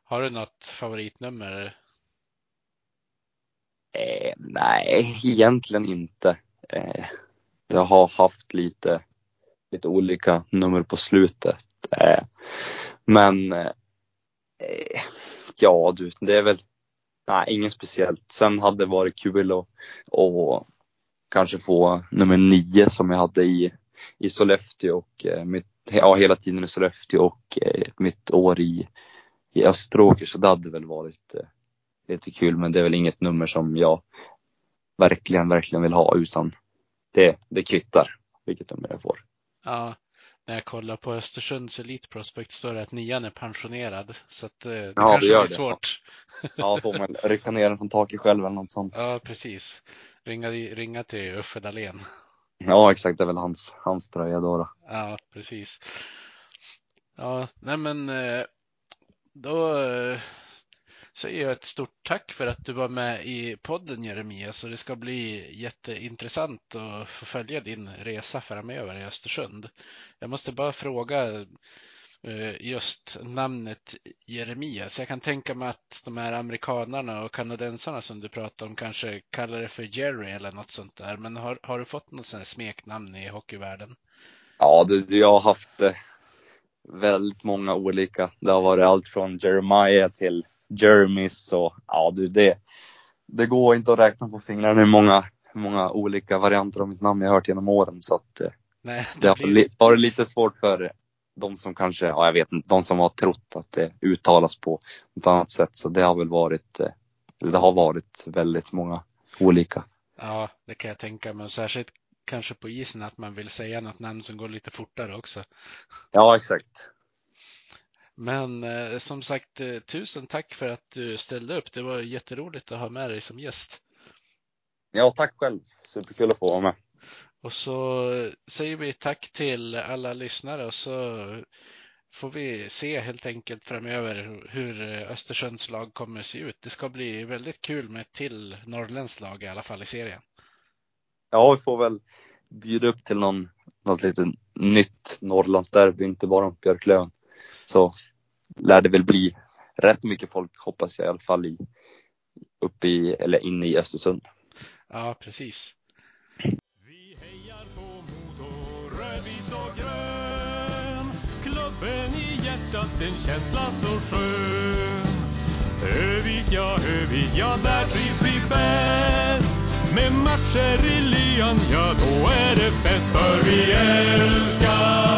Har du något favoritnummer? Eh, nej, egentligen inte. Eh, jag har haft lite, lite olika nummer på slutet. Eh, men eh, ja du, det är väl nej, inget speciellt. Sen hade det varit kul att och kanske få nummer nio som jag hade i, i Sollefteå och eh, mitt, ja, hela tiden i Sollefteå och eh, mitt år i, i Österåker så det hade väl varit eh, lite kul men det är väl inget nummer som jag verkligen, verkligen vill ha utan det, det kvittar vilket nummer jag får. Ja, när jag kollar på Östersunds Elite Prospect står det att nian är pensionerad. Så att eh, det Ja, kanske det blir det. svårt. Ja, får man rycka ner den från taket själv eller något sånt. Ja, precis. Ringa, ringa till Uffe Dahlén. Ja, exakt. Det är väl hans, hans tröja då. då. Ja, precis. Ja, nej men eh, då eh, säger jag ett stort tack för att du var med i podden Jeremias och det ska bli jätteintressant att få följa din resa framöver i Östersund. Jag måste bara fråga eh, just namnet Jeremias. Jag kan tänka mig att de här amerikanarna och kanadensarna som du pratar om kanske kallar det för Jerry eller något sånt där. Men har, har du fått något sånt smeknamn i hockeyvärlden? Ja, du, jag har haft väldigt många olika. Det har varit allt från Jeremiah till Jeremys och ja, du, det, det går inte att räkna på fingrarna hur många, många olika varianter av mitt namn jag har hört genom åren. Så att eh, Nej, det har blir- li- varit lite svårt för de som kanske, ja jag vet inte, de som har trott att det uttalas på ett annat sätt. Så det har väl varit, eh, det har varit väldigt många olika. Ja, det kan jag tänka mig. Särskilt kanske på isen att man vill säga något namn som går lite fortare också. Ja, exakt. Men eh, som sagt, eh, tusen tack för att du ställde upp. Det var jätteroligt att ha med dig som gäst. Ja, tack själv. Superkul att få vara med. Och så säger vi tack till alla lyssnare och så får vi se helt enkelt framöver hur Östersunds lag kommer se ut. Det ska bli väldigt kul med ett till norrländskt lag i alla fall i serien. Ja, vi får väl bjuda upp till någon, något lite nytt Norrlandsderby, inte bara om Björklöven. Så lär det väl bli rätt mycket folk, hoppas jag i alla fall, i, uppe i, eller inne i Östersund. Ja, precis. Vi hejar på Modo, rödvit och grön Klubben i hjärtat, en känsla så skön Övik, ja Övik, ja där trivs vi bäst Med matcher i lyan, ja då är det fest För vi älskar